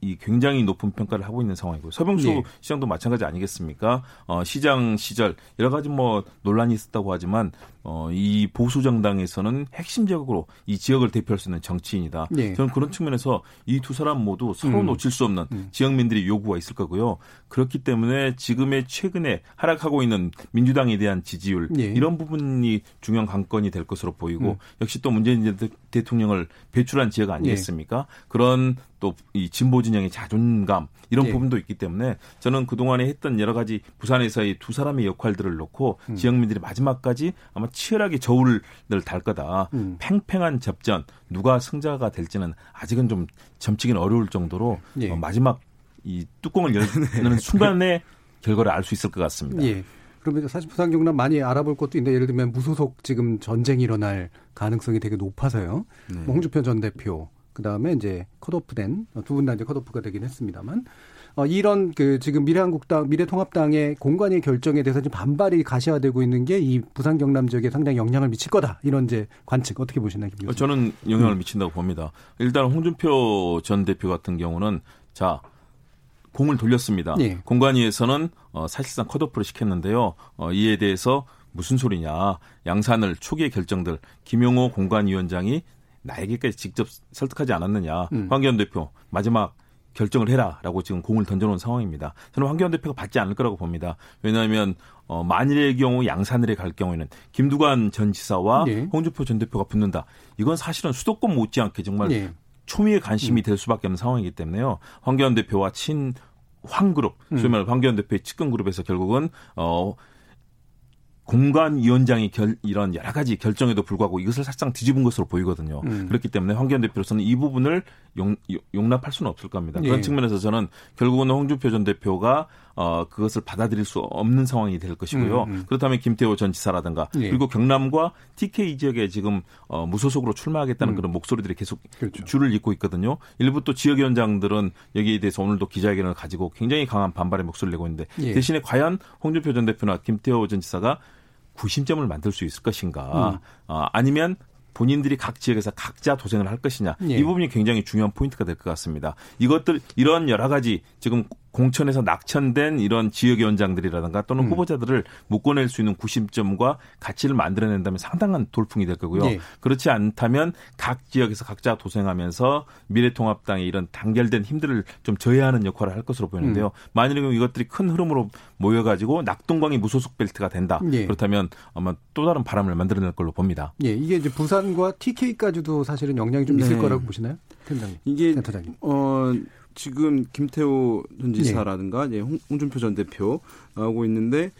이 굉장히 높은 평가를 하고 있는 상황이고 서병수 네. 시장도 마찬가지 아니겠습니까? 어, 시장 시절 여러 가지 뭐 논란이 있었다고 하지만 어, 이 보수 정당에서는 핵심적으로 이 지역을 대표할 수 있는 정치인이다. 네. 저는 그런 측면에서 이 두 사람 모두 서로 음. 놓칠 수 없는 음. 지역민들이 요구가 있을 거고요. 그렇기 때문에 지금의 최근에 하락하고 있는 민주당에 대한 지지율 네. 이런 부분이 중요한 관건이 될 것으로 보이고 음. 역시 또 문재인 대통령을 배출한 지역 아니겠습니까? 네. 그런 또 이 진보 진영의 자존감 이런 네. 부분도 있기 때문에 저는 그동안에 했던 여러 가지 부산에서의 두 사람의 역할들을 놓고 음. 지역민들이 마지막까지 아마 치열하게 저울을 달 거다. 음. 팽팽한 접전 누가 승자가 될지는 아직은 좀 점치기는 어려울 정도로 네. 어, 마지막 이 뚜껑을 열는 네. 순간에 결과를 알 수 있을 것 같습니다. 예. 그러면 사실 부산 경남 많이 알아볼 것도 있는데 예를 들면 무소속 지금 전쟁이 일어날 가능성이 되게 높아서요. 네. 뭐 홍주표 전 대표 그 다음에 이제 컷오프된 두 분 다 이제 컷오프가 되긴 했습니다만 어, 이런 그 지금 미래한국당 미래통합당의 공관위 결정에 대해서 지금 반발이 가시화되고 있는 게 이 부산 경남 지역에 상당히 영향을 미칠 거다 이런 이제 관측 어떻게 보시나요? 김 저는 영향을 음. 미친다고 봅니다. 일단 홍준표 전 대표 같은 경우는 자 공을 돌렸습니다. 예. 공관위에서는 어, 사실상 컷오프를 시켰는데요. 어, 이에 대해서 무슨 소리냐. 양산을 초기의 결정들 김용호 공관위원장이 나에게까지 직접 설득하지 않았느냐. 음. 황교안 대표 마지막 결정을 해라라고 지금 공을 던져놓은 상황입니다. 저는 황교안 대표가 받지 않을 거라고 봅니다. 왜냐하면 어, 만일의 경우 양산을에 갈 경우에는 김두관 전 지사와 네. 홍준표 전 대표가 붙는다. 이건 사실은 수도권 못지않게 정말 네. 초미의 관심이 음. 될 수밖에 없는 상황이기 때문에요. 황교안 대표와 친 황그룹, 음. 소위 말해 황교안 대표의 측근 그룹에서 결국은 어 공관위원장이 결, 이런 여러 가지 결정에도 불구하고 이것을 사실상 뒤집은 것으로 보이거든요. 음. 그렇기 때문에 황교안 대표로서는 이 부분을 용, 용납할 수는 없을 겁니다. 그런 예. 측면에서 저는 결국은 홍준표 전 대표가 어, 그것을 받아들일 수 없는 상황이 될 것이고요. 음, 음. 그렇다면 김태호 전 지사라든가 예. 그리고 경남과 TK 지역에 지금 어, 무소속으로 출마하겠다는 음. 그런 목소리들이 계속 그렇죠. 줄을 잇고 있거든요. 일부 또 지역위원장들은 여기에 대해서 오늘도 기자회견을 가지고 굉장히 강한 반발의 목소리를 내고 있는데 예. 대신에 과연 홍준표 전 대표나 김태호 전 지사가 구심점을 만들 수 있을 것인가 음. 어, 아니면 본인들이 각 지역에서 각자 도생을 할 것이냐 예. 이 부분이 굉장히 중요한 포인트가 될 것 같습니다. 이것들 이런 여러 가지 지금 공천에서 낙천된 이런 지역위원장들이라든가 또는 음. 후보자들을 묶어낼 수 있는 구심점과 가치를 만들어낸다면 상당한 돌풍이 될 거고요. 네. 그렇지 않다면 각 지역에서 각자 도생하면서 미래통합당의 이런 단결된 힘들을 좀 저해하는 역할을 할 것으로 보이는데요. 음. 만일에 이것들이 큰 흐름으로 모여가지고 낙동강이 무소속 벨트가 된다. 네. 그렇다면 아마 또 다른 바람을 만들어낼 걸로 봅니다. 예, 이게 이제 부산과 TK까지도 사실은 영향이 좀 있을 네. 거라고 보시나요? 팀장님. 이게 센터장님. 어 지금 김태호 전 지사라든가 네. 홍, 홍준표 전 대표 나오고 있는데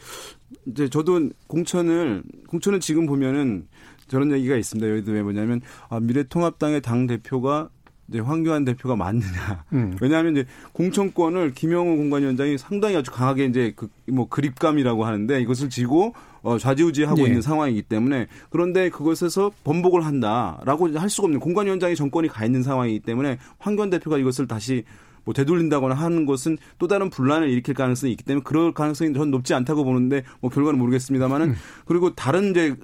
이제 저도 공천을 공천을 지금 보면은 저런 얘기가 있습니다. 예를 들면 뭐냐면 아, 미래통합당의 당 대표가 이제 황교안 대표가 맞느냐. 음. 왜냐하면 이제 공천권을 김영호 공관위원장이 상당히 아주 강하게 이제 그 뭐 그립감이라고 하는데 이것을 지고 어, 좌지우지하고 예. 있는 상황이기 때문에 그런데 그것에서 번복을 한다라고 할 수가 없는 공관위원장이 정권이 가 있는 상황이기 때문에 황교안 대표가 이것을 다시 뭐 되돌린다거나 하는 것은 또 다른 분란을 일으킬 가능성이 있기 때문에 그럴 가능성이 전 높지 않다고 보는데 뭐 결과는 모르겠습니다만은 음. 그리고 다른 이제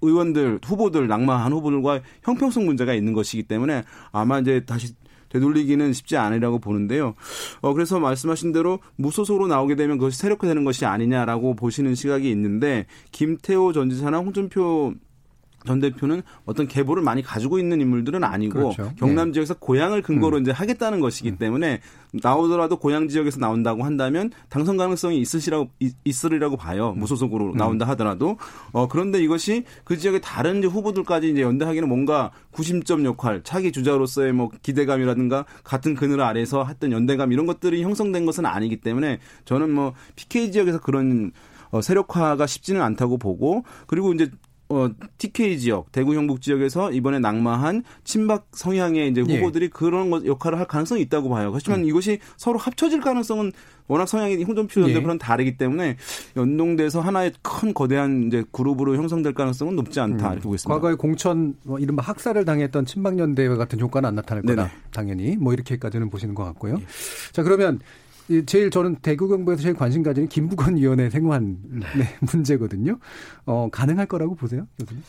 의원들 후보들 낙마한 후보들과 형평성 문제가 있는 것이기 때문에 아마 이제 다시 되돌리기는 쉽지 않으라고 보는데요. 어, 그래서 말씀하신 대로 무소속으로 나오게 되면 그것이 세력화되는 것이 아니냐라고 보시는 시각이 있는데 김태호 전 지사나 홍준표 전 대표는 어떤 계보를 많이 가지고 있는 인물들은 아니고 그렇죠. 경남 네. 지역에서 고향을 근거로 음. 이제 하겠다는 것이기 음. 때문에 나오더라도 고향 지역에서 나온다고 한다면 당선 가능성이 있으시라고 있으리라고 봐요. 음. 무소속으로 음. 나온다 하더라도 어 그런데 이것이 그 지역의 다른 이제 후보들까지 이제 연대하기는 뭔가 구심점 역할, 차기 주자로서의 뭐 기대감이라든가 같은 그늘 아래서 했던 연대감 이런 것들이 형성된 것은 아니기 때문에 저는 뭐 PK 지역에서 그런 어, 세력화가 쉽지는 않다고 보고 그리고 이제 어, TK 지역, 대구 경북 지역에서 이번에 낙마한 친박 성향의 이제 예. 후보들이 예. 그런 것 역할을 할 가능성이 있다고 봐요. 하지만 음. 이것이 서로 합쳐질 가능성은 워낙 성향이 홍준표 전 대표랑 예. 다르기 때문에 연동돼서 하나의 큰 거대한 이제 그룹으로 형성될 가능성은 높지 않다 음. 이렇게 보고 있습니다. 과거에 공천 뭐 이른바 학살을 당했던 친박연대 같은 효과는 안 나타날 거다. 네네. 당연히 뭐 이렇게까지는 보시는 것 같고요. 예. 자 그러면 제일 저는 대구 경북에서 제일 관심 가지는 김부건 위원회 생환 네. 문제거든요. 어, 가능할 거라고 보세요, 교수님?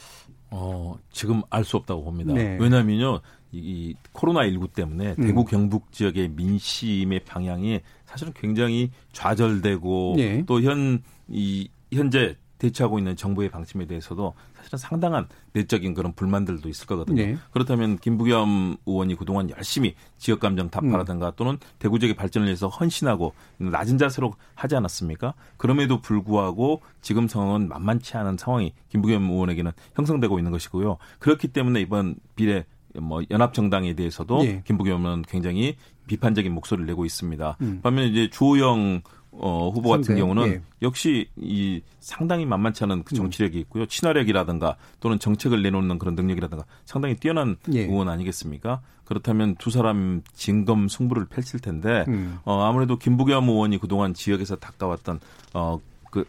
어, 지금 알 수 없다고 봅니다. 네. 왜냐면요. 이, 코로나19 때문에 음. 대구 경북 지역의 민심의 방향이 사실은 굉장히 좌절되고 네. 또현 이 현재 대처하고 있는 정부의 방침에 대해서도 사실은 상당한 내적인 그런 불만들도 있을 거거든요. 네. 그렇다면 김부겸 의원이 그동안 열심히 지역 감정 타파라든가 음. 또는 대구 지역의 발전을 위해서 헌신하고 낮은 자세로 하지 않았습니까? 그럼에도 불구하고 지금 상황은 만만치 않은 상황이 김부겸 의원에게는 형성되고 있는 것이고요. 그렇기 때문에 이번 비례 뭐 연합 정당에 대해서도 네. 김부겸 의원은 굉장히 비판적인 목소리를 내고 있습니다. 음. 반면에 이제 주호영 어, 후보 같은 상대, 경우는 예. 역시 이 상당히 만만치 않은 그 정치력이 음. 있고요. 친화력이라든가 또는 정책을 내놓는 그런 능력이라든가 상당히 뛰어난 예. 의원 아니겠습니까? 그렇다면 두 사람 진검 승부를 펼칠 텐데 음. 어, 아무래도 김부겸 의원이 그동안 지역에서 닦아왔던 어, 그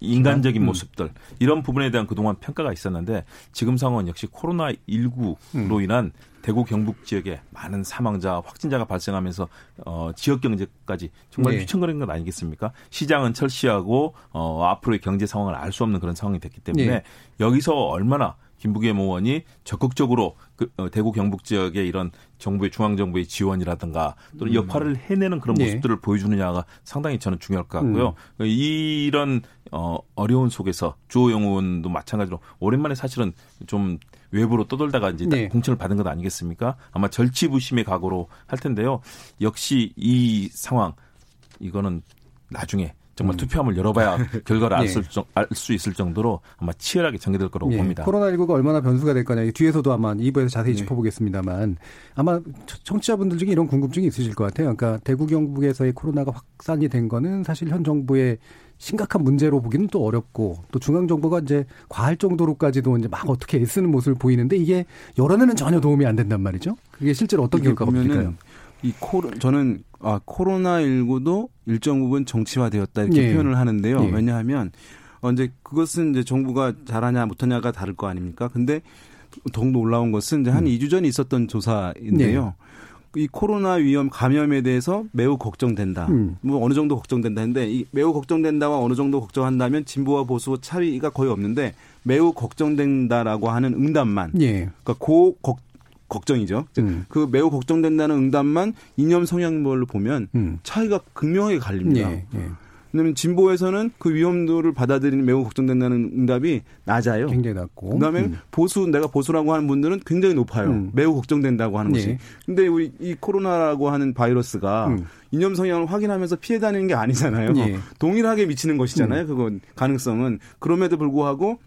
인간적인 음. 모습들 이런 부분에 대한 그동안 평가가 있었는데 지금 상황은 역시 코로나 19로 음. 인한 대구 경북 지역에 많은 사망자 확진자가 발생하면서 어 지역 경제까지 정말 네. 휘청거리는 것 아니겠습니까? 시장은 철시하고 어 앞으로의 경제 상황을 알 수 없는 그런 상황이 됐기 때문에 네. 여기서 얼마나 김부겸 의원이 적극적으로 그, 어, 대구 경북 지역의 이런 정부의 중앙 정부의 지원이라든가 또는 음. 역할을 해내는 그런 네. 모습들을 네. 보여주느냐가 상당히 저는 중요할 것 같고요. 음. 이런 어 어려운 속에서 주호영 의원도 마찬가지로 오랜만에 사실은 좀 외부로 떠돌다가 이제 네. 공천을 받은 것 아니겠습니까? 아마 절치부심의 각오로 할 텐데요. 역시 이 상황 이거는 나중에 정말 음. 투표함을 열어봐야 결과를 네. 알 수 있을 정도로 아마 치열하게 전개될 거라고 네. 봅니다. 코로나19가 얼마나 변수가 될 거냐. 뒤에서도 아마 2부에서 자세히 네. 짚어보겠습니다만 아마 청취자분들 중에 이런 궁금증이 있으실 것 같아요. 그러니까 대구 경북에서의 코로나가 확산이 된 거는 사실 현 정부의 심각한 문제로 보기는 또 어렵고 또 중앙 정부가 이제 과할 정도로까지도 이제 막 어떻게 애쓰는 모습을 보이는데 이게 여론에는 전혀 도움이 안 된단 말이죠. 그게 실제로 어떤 결과가 보일까요? 이 코로 저는 아 코로나 19도 일정 부분 정치화되었다 이렇게 예. 표현을 하는데요. 예. 왜냐하면 어 이제 그것은 이제 정부가 잘하냐 못하냐가 다를 거 아닙니까? 근데 더욱 올라온 것은 이제 한 음. 2주 전에 있었던 조사인데요. 예. 이 코로나 위험 감염에 대해서 매우 걱정된다. 음. 뭐 어느 정도 걱정된다는데 이 매우 걱정된다와 어느 정도 걱정한다면 진보와 보수 차이가 거의 없는데 매우 걱정된다라고 하는 응답만. 예. 그러니까 고 걱, 걱정이죠. 음. 그 매우 걱정된다는 응답만 이념 성향별로 보면 음. 차이가 극명하게 갈립니다. 예. 예. 왜냐하면 진보에서는 그 위험도를 받아들이는 매우 걱정된다는 응답이 낮아요. 굉장히 낮고. 그다음에 음. 보수 내가 보수라고 하는 분들은 굉장히 높아요. 음. 매우 걱정된다고 하는 네. 것이. 근데 우리 이 코로나라고 하는 바이러스가 음. 이념 성향을 확인하면서 피해 다니는 게 아니잖아요. 네. 동일하게 미치는 것이잖아요. 음. 그건 가능성은 그럼에도 불구하고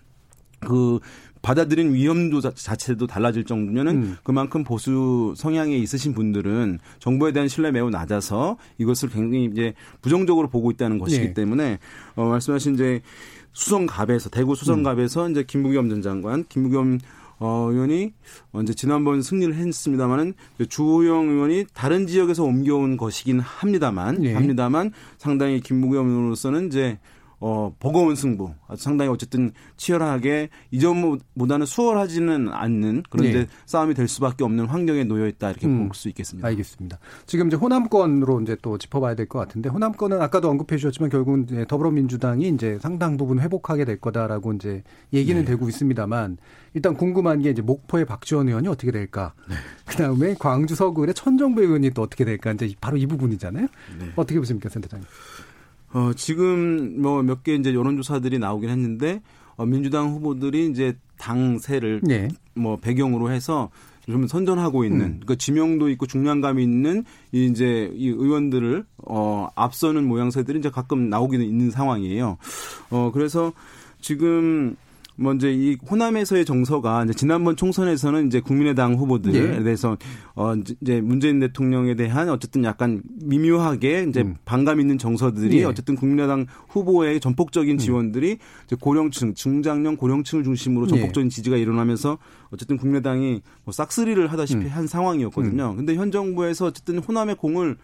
그 받아들인 위험도 자체도 달라질 정도면은 음. 그만큼 보수 성향에 있으신 분들은 정부에 대한 신뢰 매우 낮아서 이것을 굉장히 이제 부정적으로 보고 있다는 것이기 네. 때문에 어 말씀하신 이제 수성갑에서 대구 수성갑에서 음. 이제 김부겸 전 장관, 김부겸 어, 의원이 언제 지난번 승리를 했습니다만은 주호영 의원이 다른 지역에서 옮겨온 것이긴 합니다만 네. 합니다만 상당히 김부겸 의원으로서는 이제 어, 버거운 승부. 상당히 어쨌든 치열하게 이전보다는 수월하지는 않는 그런 네. 싸움이 될 수밖에 없는 환경에 놓여 있다 이렇게 음, 볼수 있겠습니다. 알겠습니다. 지금 이제 호남권으로 이제 또 짚어봐야 될 것 같은데 호남권은 아까도 언급해 주셨지만 결국은 이제 더불어민주당이 이제 상당 부분 회복하게 될 거다라고 이제 얘기는 네. 되고 있습니다만 일단 궁금한 게 이제 목포의 박지원 의원이 어떻게 될까? 네. 그다음에 광주 서구의 천정배 의원이 또 어떻게 될까? 이제 바로 이 부분이잖아요. 네. 어떻게 보십니까, 센터장님? 어, 지금 뭐 몇 개 이제 여론조사들이 나오긴 했는데 어, 민주당 후보들이 이제 당세를 네. 뭐 배경으로 해서 좀 선전하고 있는 음. 그러니까 지명도 있고 중량감이 있는 이 이제 이 의원들을 어 앞서는 모양새들이 이제 가끔 나오기는 있는 상황이에요. 어 그래서 지금 먼저 이 호남에서의 정서가 이제 지난번 총선에서는 이제 국민의당 후보들에 네. 대해서 어 이제 문재인 대통령에 대한 어쨌든 약간 미묘하게 이제 음. 반감 있는 정서들이 네. 어쨌든 국민의당 후보의 전폭적인 음. 지원들이 음. 이제 고령층, 중장년 고령층을 중심으로 네. 전폭적인 네. 지지가 일어나면서 어쨌든 국민의당이 뭐 싹쓸이를 하다시피 음. 한 상황이었거든요. 음. 근데 현 정부에서 어쨌든 호남의 공을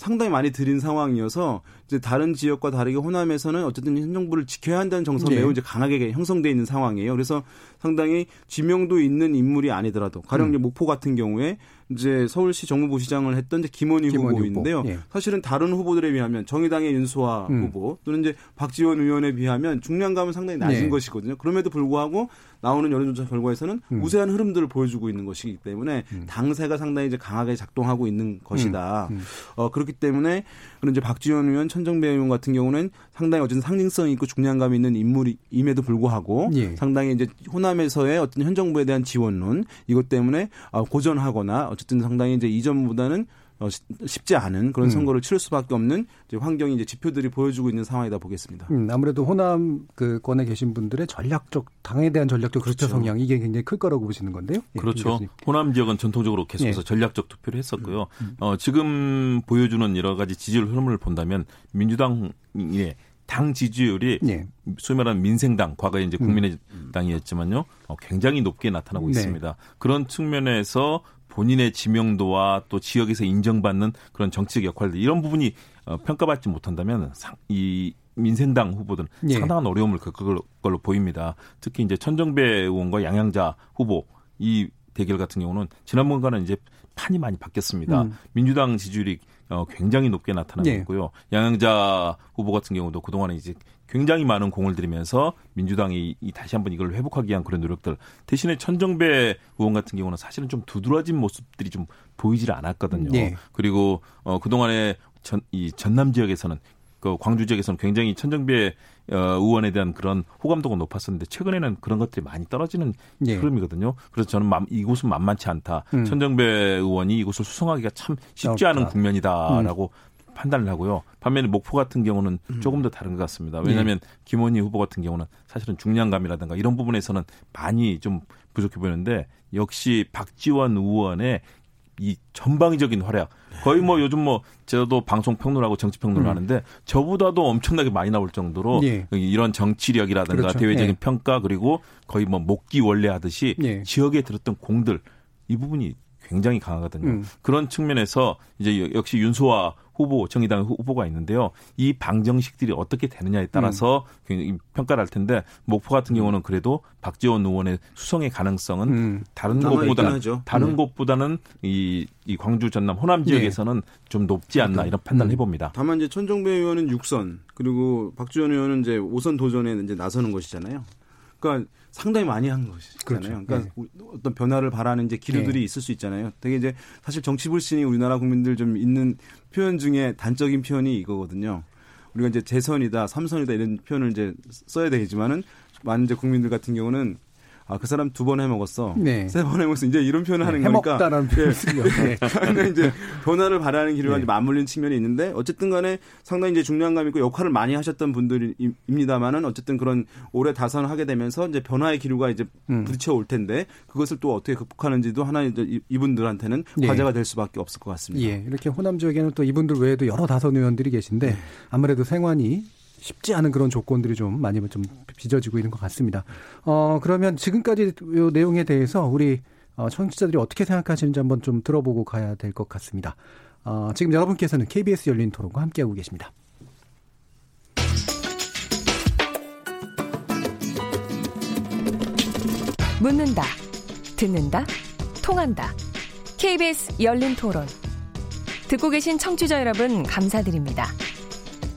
상당히 많이 들인 상황이어서 이제 다른 지역과 다르게 호남에서는 어쨌든 현 정부를 지켜야 한다는 정서가 네. 매우 이제 강하게 형성돼 있는 상황이에요. 그래서 상당히 지명도 있는 인물이 아니더라도 가령 음. 목포 같은 경우에 이제 서울시 정무부시장을 했던 이제 김원희, 김원희 후보인데요. 후보. 예. 사실은 다른 후보들에 비하면 정의당의 윤수아 음. 후보 또는 이제 박지원 의원에 비하면 중량감은 상당히 낮은 네. 것이거든요. 그럼에도 불구하고 나오는 여론조사 결과에서는 음. 우세한 흐름들을 보여주고 있는 것이기 때문에 음. 당세가 상당히 이제 강하게 작동하고 있는 것이다. 음. 음. 어, 그렇기 때문에 그런 이제 박지원 의원, 천정배 의원 같은 경우는 상당히 어쨌든 상징성 있고 중량감 있는 인물임에도 불구하고 예. 상당히 이제 호남에서의 어떤 현 정부에 대한 지원론 이것 때문에 어, 고전하거나 어쨌든 상당히 이제 이전보다는 어, 쉽지 않은 그런 음. 선거를 치를 수밖에 없는 이제 환경이 이제 지표들이 보여주고 있는 상황이다 보겠습니다. 음, 아무래도 호남 그 권에 계신 분들의 전략적 당에 대한 전략적 그렇죠. 투표 성향 이게 굉장히 클 거라고 보시는 건데요. 예, 그렇죠. 예, 호남 지역은 전통적으로 계속해서 예. 전략적 투표를 했었고요. 음, 음. 어, 지금 보여주는 여러 가지 지지율 흐름을 본다면 민주당의 당 지지율이 예. 소위 말하는 민생당 과거에 이제 음. 국민의당이었지만요 어, 굉장히 높게 나타나고 네. 있습니다. 그런 측면에서 본인의 지명도와 또 지역에서 인정받는 그런 정치적 역할들 이런 부분이 어, 평가받지 못한다면 상, 이 민생당 후보들은 예. 상당한 어려움을 겪을 걸로 보입니다. 특히 이제 천정배 의원과 양양자 후보 이 대결 같은 경우는 지난번과는 이제 판이 많이 바뀌었습니다. 음. 민주당 지지율이 어, 굉장히 높게 나타나고 예. 있고요. 양양자 후보 같은 경우도 그동안에 이제 굉장히 많은 공을 들이면서 민주당이 다시 한번 이걸 회복하기 위한 그런 노력들 대신에 천정배 의원 같은 경우는 사실은 좀 두드러진 모습들이 좀 보이질 않았거든요. 네. 그리고 어 그동안에 전, 이 전남 지역에서는 그 광주 지역에서는 굉장히 천정배 어, 의원에 대한 그런 호감도가 높았었는데 최근에는 그런 것들이 많이 떨어지는 네. 흐름이거든요. 그래서 저는 맘, 이곳은 만만치 않다. 음. 천정배 의원이 이곳을 수성하기가 참 쉽지 않은 국면이다라고 음. 판단을 하고요. 반면에 목포 같은 경우는 음. 조금 더 다른 것 같습니다. 왜냐하면 네. 김원희 후보 같은 경우는 사실은 중량감이라든가 이런 부분에서는 많이 좀 부족해 보이는데 역시 박지원 의원의 이 전방위적인 활약 거의 뭐 요즘 뭐 저도 방송 평론하고 정치 평론을 음. 하는데 저보다도 엄청나게 많이 나올 정도로 예. 이런 정치력이라든가 그렇죠. 대외적인 예. 평가 그리고 거의 뭐 목기 원래 하듯이 예. 지역에 들었던 공들 이 부분이 굉장히 강하거든요. 음. 그런 측면에서 이제 역시 윤소아 후보 정의당 후보가 있는데요. 이 방정식들이 어떻게 되느냐에 따라서 음. 굉장히 평가를 할 텐데 목포 같은 경우는 그래도 박지원 의원의 수성의 가능성은 음. 다른 곳보다는 다른 음. 곳보다는 이, 이 광주 전남 호남 지역에서는 네. 좀 높지 않나 이런 판단을 음. 해봅니다. 다만 이제 천정배 의원은 6선 그리고 박지원 의원은 이제 5선 도전에 이제 나서는 것이잖아요. 그러니까 상당히 많이 한 것이잖아요. 그렇죠. 그러니까 네. 어떤 변화를 바라는 이제 기류들이 네. 있을 수 있잖아요. 되게 이제 사실 정치 불신이 우리나라 국민들 좀 있는 표현 중에 단적인 표현이 이거거든요. 우리가 이제 재선이다, 삼선이다 이런 표현을 이제 써야 되지만은 많은 이제 국민들 같은 경우는 아, 그 사람 두 번 해먹었어. 네. 세번 해먹었어. 이제 이런 표현을 하는 네, 거니까. 해먹다라는 표현을 쓰죠. 네. 네. 이제 변화를 바라는 기류가 네. 맞물리는 측면이 있는데 어쨌든 간에 상당히 이제 중량감 있고 역할을 많이 하셨던 분들입니다만은 어쨌든 그런 올해 다선을 하게 되면서 이제 변화의 기류가 이제 음. 부딪혀 올 텐데 그것을 또 어떻게 극복하는지도 하나 이제 이분들한테는 네. 과제가 될 수밖에 없을 것 같습니다. 예. 이렇게 호남 지역에는 또 이분들 외에도 여러 다선 의원들이 계신데 네. 아무래도 생활이 쉽지 않은 그런 조건들이 좀 많이 좀 빚어지고 있는 것 같습니다. 어, 그러면 지금까지 이 내용에 대해서 우리 어, 청취자들이 어떻게 생각하시는지 한번 좀 들어보고 가야 될 것 같습니다. 어, 지금 여러분께서는 KBS 열린 토론과 함께하고 계십니다. 묻는다, 듣는다, 통한다. KBS 열린 토론. 듣고 계신 청취자 여러분, 감사드립니다.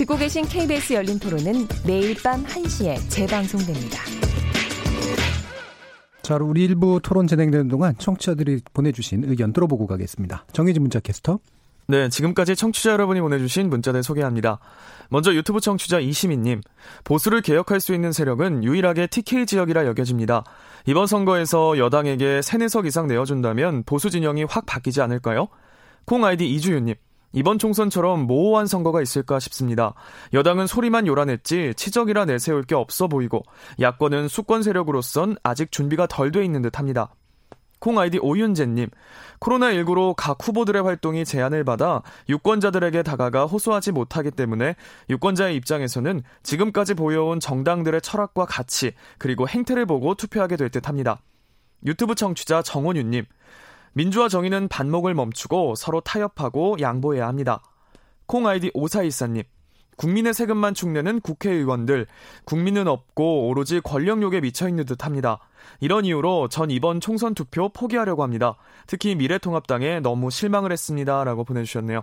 듣고 계신 KBS 열린 토론은 매일 밤 1시에 재방송됩니다. 자, 우리 일부 토론 진행되는 동안 청취자들이 보내주신 의견 들어보고 가겠습니다. 정희진 문자 캐스터. 네, 지금까지 청취자 여러분이 보내주신 문자들 소개합니다. 먼저 유튜브 청취자 이시민님, 보수를 개혁할 수 있는 세력은 유일하게 TK 지역이라 여겨집니다. 이번 선거에서 여당에게 3, 4석 이상 내어준다면 보수 진영이 확 바뀌지 않을까요? 콩 아이디 이주윤님, 이번 총선처럼 모호한 선거가 있을까 싶습니다. 여당은 소리만 요란했지 치적이라 내세울 게 없어 보이고 야권은 수권 세력으로선 아직 준비가 덜 돼 있는 듯합니다. 콩 아이디 오윤재님, 코로나19로 각 후보들의 활동이 제한을 받아 유권자들에게 다가가 호소하지 못하기 때문에 유권자의 입장에서는 지금까지 보여온 정당들의 철학과 가치, 그리고 행태를 보고 투표하게 될 듯 합니다. 유튜브 청취자 정원유님, 민주화 정의는 반목을 멈추고 서로 타협하고 양보해야 합니다. 콩 아이디 오사일사님, 국민의 세금만 축내는 국회의원들, 국민은 없고 오로지 권력욕에 미쳐있는 듯 합니다. 이런 이유로 전 이번 총선 투표 포기하려고 합니다. 특히 미래통합당에 너무 실망을 했습니다. 라고 보내주셨네요.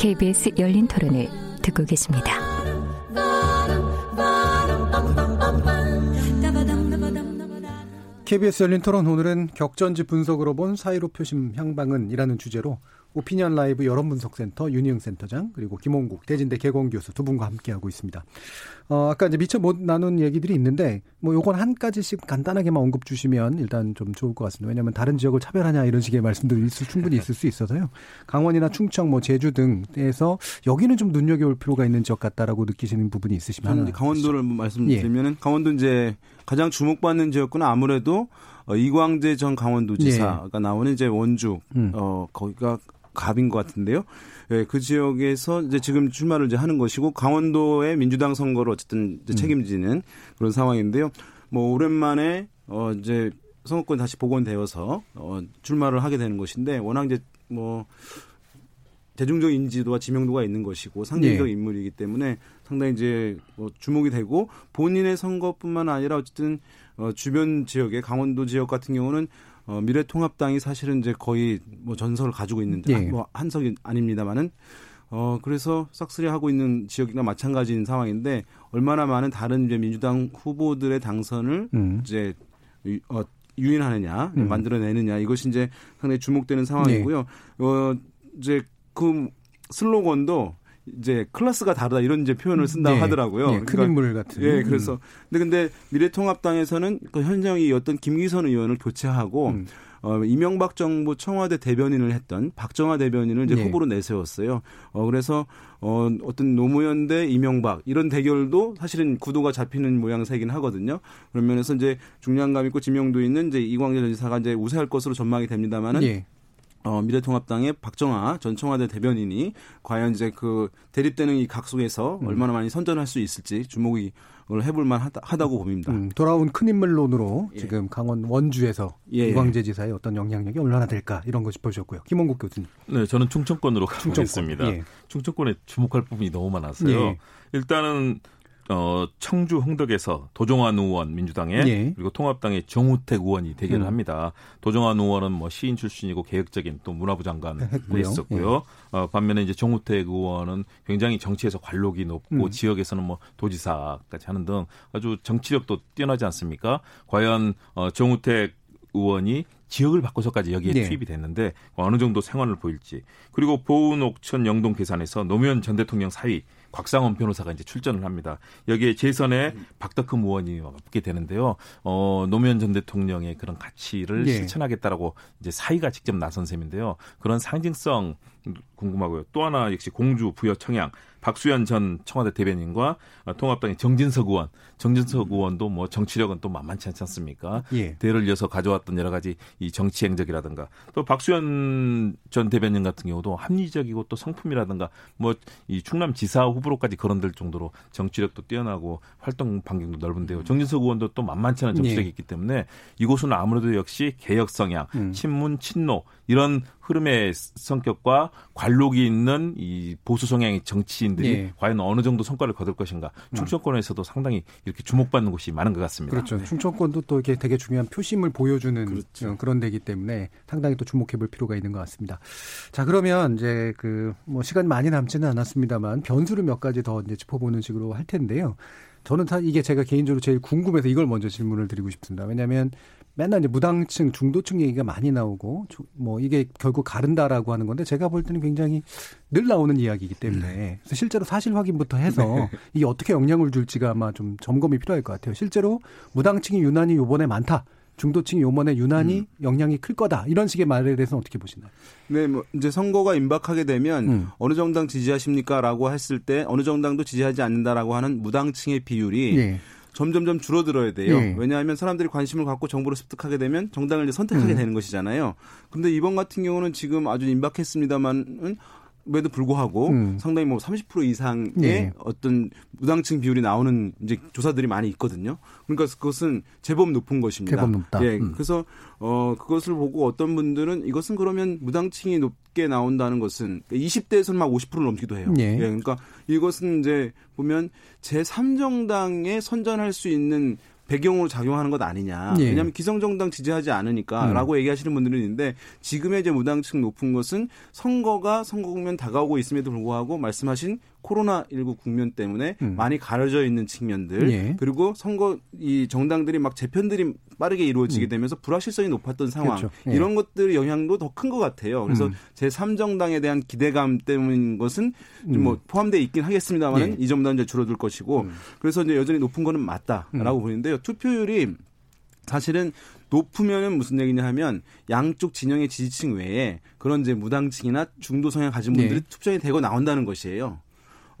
KBS 열린 토론을 듣고 계십니다. KBS 열린 토론 오늘은 격전지 분석으로 본 사이로 표심 향방은이라는 주제로 오피니언 라이브 여론분석센터 윤희영 센터장 그리고 김홍국 대진대 개공 교수 두 분과 함께하고 있습니다. 어, 아까 이제 미처 못 나눈 얘기들이 있는데 뭐 요건 한 가지씩 간단하게만 언급 주시면 일단 좀 좋을 것 같습니다. 왜냐하면 다른 지역을 차별하냐 이런 식의 말씀들이 있을, 충분히 있을 수 있어서요. 강원이나 충청, 뭐 제주 등에서 여기는 좀 눈여겨볼 필요가 있는 지역 같다라고 느끼시는 부분이 있으시면 저는 강원도를 말씀드리면 예. 강원도 이제 가장 주목받는 지역구는 아무래도 어, 이광재 전 강원도지사가 예. 나오는 이제 원주 음. 어 거기가 갑인 것 같은데요. 예, 그 지역에서 이제 지금 출마를 이제 하는 것이고 강원도의 민주당 선거를 어쨌든 음. 책임지는 그런 상황인데요. 뭐 오랜만에 어 이제 선거권 다시 복원되어서 어 출마를 하게 되는 것인데 워낙 이제 뭐 대중적 인지도와 지명도가 있는 것이고 상징적 네. 인물이기 때문에 상당히 이제 뭐 주목이 되고 본인의 선거뿐만 아니라 어쨌든 어 주변 지역의 강원도 지역 같은 경우는 어, 미래통합당이 사실은 이제 거의 뭐 전설을 가지고 있는 예. 뭐 한석이 아닙니다만은 어 그래서 싹쓸이 하고 있는 지역이나 마찬가지인 상황인데 얼마나 많은 다른 이제 민주당 후보들의 당선을 음. 이제 어 유인하느냐 음. 만들어내느냐 이것이 이제 상당히 주목되는 상황이고요. 네. 어 이제 그 슬로건도 이제 클래스가 다르다 이런 이제 표현을 쓴다고 네. 하더라고요. 네, 그러니까, 큰 인물 같은. 예, 그래서 근데 근데 미래통합당에서는 그 현장이 어떤 김기선 의원을 교체하고 음. 어, 이명박 정부 청와대 대변인을 했던 박정화 대변인을 이제 네. 후보로 내세웠어요. 어, 그래서 어, 어떤 노무현 대 이명박 이런 대결도 사실은 구도가 잡히는 모양새긴 하거든요. 그런 면에서 이제 중량감 있고 지명도 있는 이제 이광재 전 지사가 이제 우세할 것으로 전망이 됩니다만은 네. 어, 미래통합당의 박정아 전 청와대 대변인이 과연 이제 그 대립되는 이 각 속에서 음. 얼마나 많이 선전할 수 있을지 주목이 해볼만 하다, 고 봅니다. 음, 돌아온 큰 인물론으로 예. 지금 강원 원주에서 예. 이광재 지사의 어떤 영향력이 얼마나 될까 이런 거 짚어주셨고요. 김원국 교수님. 네, 저는 충청권으로 가겠습니다. 충청권. 예. 충청권에 주목할 부분이 너무 많았어요. 예. 일단은 어, 청주 홍덕에서 도종환 의원 민주당의 예. 그리고 통합당의 정우택 의원이 대결을 음. 합니다. 도종환 의원은 뭐 시인 출신이고 개혁적인 또 문화부 장관을 했었고요. 예. 어, 반면에 이제 정우택 의원은 굉장히 정치에서 관록이 높고 음. 지역에서는 뭐 도지사까지 하는 등 아주 정치력도 뛰어나지 않습니까? 과연 어, 정우택 의원이 지역을 바꿔서까지 여기에 네. 투입이 됐는데 어느 정도 생활을 보일지 그리고 보은 옥천 영동 계산에서 노무현 전 대통령 사위 곽상원 변호사가 이제 출전을 합니다. 여기에 재선에 박덕흠 의원이 없게 되는데요. 어, 노무현 전 대통령의 그런 가치를 네. 실천하겠다라고 이제 사위가 직접 나선 셈인데요. 그런 상징성 궁금하고요. 또 하나 역시 공주 부여 청양 박수현 전 청와대 대변인과 통합당의 정진석 의원, 정진석 음. 의원도 뭐 정치력은 또 만만치 않지 않습니까? 예. 대를 이어서 가져왔던 여러 가지 이 정치 행적이라든가 또 박수현 전 대변인 같은 경우도 합리적이고 또 성품이라든가 뭐 이 충남 지사 후보로까지 거론될 정도로 정치력도 뛰어나고 활동 반경도 넓은데요. 정진석 의원도 또 만만치 않은 정치력이 네. 있기 때문에 이곳은 아무래도 역시 개혁 성향, 음. 친문, 친노 이런 흐름의 성격과 관록이 있는 이 보수 성향의 정치인들이 네. 과연 어느 정도 성과를 거둘 것인가. 음. 충청권에서도 상당히 이렇게 주목받는 곳이 많은 것 같습니다. 그렇죠. 네. 충청권도 또 이게 되게 중요한 표심을 보여주는 그렇죠. 그런 데기 때문에 상당히 또 주목해 볼 필요가 있는 것 같습니다. 자, 그러면 이제 그 뭐 시간 많이 남지는 않았습니다만 변수를 몇 가지 더 이제 짚어보는 식으로 할 텐데요. 저는 다 이게 제가 개인적으로 제일 궁금해서 이걸 먼저 질문을 드리고 싶습니다. 왜냐하면 맨날 이제 무당층, 중도층 얘기가 많이 나오고 뭐 이게 결국 가른다라고 하는 건데 제가 볼 때는 굉장히 늘 나오는 이야기이기 때문에 네. 그래서 실제로 사실 확인부터 해서 네. 이게 어떻게 영향을 줄지가 아마 좀 점검이 필요할 것 같아요. 실제로 무당층이 유난히 요번에 많다. 중도층이 요번에 유난히 음. 영향이 클 거다. 이런 식의 말에 대해서는 어떻게 보시나요? 네, 뭐 이제 선거가 임박하게 되면 음. 어느 정당 지지하십니까라고 했을 때 어느 정당도 지지하지 않는다라고 하는 무당층의 비율이 예. 점점점 줄어들어야 돼요. 예. 왜냐하면 사람들이 관심을 갖고 정보를 습득하게 되면 정당을 이제 선택하게 음. 되는 것이잖아요. 그런데 이번 같은 경우는 지금 아주 임박했습니다만은 에도 불구하고 음. 상당히 뭐 30% 이상의 네. 어떤 무당층 비율이 나오는 이제 조사들이 많이 있거든요. 그러니까 그것은 제법 높은 것입니다. 제법 높다. 예. 음. 그래서 어 그것을 보고 어떤 분들은 이것은 그러면 무당층이 높게 나온다는 것은 20대에서는 막 50%를 넘기도 해요. 네. 예. 그러니까 이것은 이제 보면 제 3정당에 선전할 수 있는 배경으로 작용하는 것 아니냐. 예. 왜냐하면 기성정당 지지하지 않으니까라고 음. 얘기하시는 분들은 있는데 지금의 이제 무당층 높은 것은 선거가 선거 국면 다가오고 있음에도 불구하고 말씀하신 코로나19 국면 때문에 음. 많이 가려져 있는 측면들 예. 그리고 선거 이 정당들이 막 재편들이 빠르게 이루어지게 음. 되면서 불확실성이 높았던 상황 그렇죠. 예. 이런 것들의 영향도 더 큰 것 같아요. 그래서 음. 제 3정당에 대한 기대감 때문인 것은 뭐 음. 포함되어 있긴 하겠습니다만 예. 이 점보다 이제 줄어들 것이고 음. 그래서 이제 여전히 높은 거는 맞다라고 음. 보이는데요. 투표율이 사실은 높으면은 무슨 얘기냐 하면 양쪽 진영의 지지층 외에 그런 이제 무당층이나 중도 성향 가진 분들이 네. 투표에 대거 나온다는 것이에요.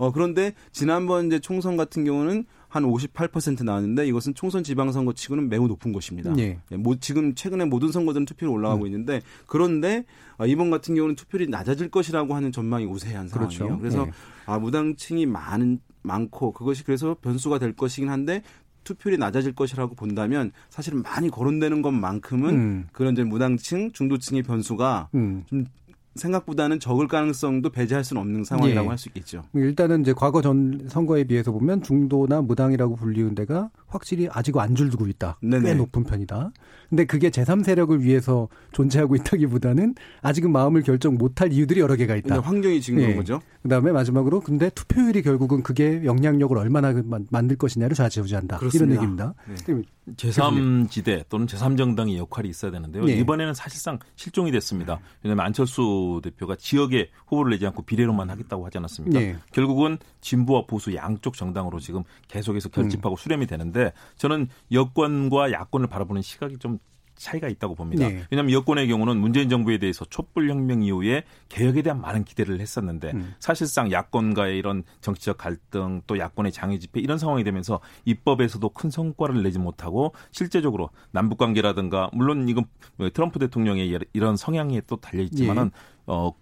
어, 그런데 지난번 이제 총선 같은 경우는 한 58% 나왔는데 이것은 총선 지방선거 치고는 매우 높은 것입니다. 네. 뭐 지금 최근에 모든 선거들은 투표율 올라가고 음. 있는데 그런데 어, 이번 같은 경우는 투표율이 낮아질 것이라고 하는 전망이 우세한. 상황이에요. 그렇죠. 그래서 네. 아, 무당층이 많은 많고 그것이 그래서 변수가 될 것이긴 한데 투표율이 낮아질 것이라고 본다면 사실은 많이 거론되는 것만큼은 음. 그런 이제 무당층, 중도층의 변수가 음. 좀 생각보다는 적을 가능성도 배제할 수는 없는 상황이라고 예. 할수 있겠죠. 일단은 이제 과거 전 선거에 비해서 보면 중도나 무당이라고 불리는 데가 확실히 아직 안 줄고 있다. 네네. 꽤 높은 편이다. 근데 그게 제3세력을 위해서 존재하고 있다기보다는 아직은 마음을 결정 못할 이유들이 여러 개가 있다. 환경이 지금 그런 예. 거죠. 그다음에 마지막으로 근데 투표율이 결국은 그게 영향력을 얼마나 만들 것이냐를 좌지우지한다. 그렇습니다. 이런 얘기입니다. 네. 제3지대 또는 제3정당의 역할이 있어야 되는데요. 네. 이번에는 사실상 실종이 됐습니다. 왜냐하면 안철수 대표가 지역에 후보를 내지 않고 비례로만 하겠다고 하지 않았습니까? 네. 결국은 진보와 보수 양쪽 정당으로 지금 계속해서 결집하고 음. 수렴이 되는데 저는 여권과 야권을 바라보는 시각이 좀 차이가 있다고 봅니다. 네. 왜냐하면 여권의 경우는 문재인 정부에 대해서 촛불혁명 이후에 개혁에 대한 많은 기대를 했었는데 음. 사실상 야권과의 이런 정치적 갈등 또 야권의 장애 집회 이런 상황이 되면서 입법에서도 큰 성과를 내지 못하고 실제적으로 남북 관계라든가 물론 이건 뭐 트럼프 대통령의 이런 성향에 또 달려 있지만은 예. 어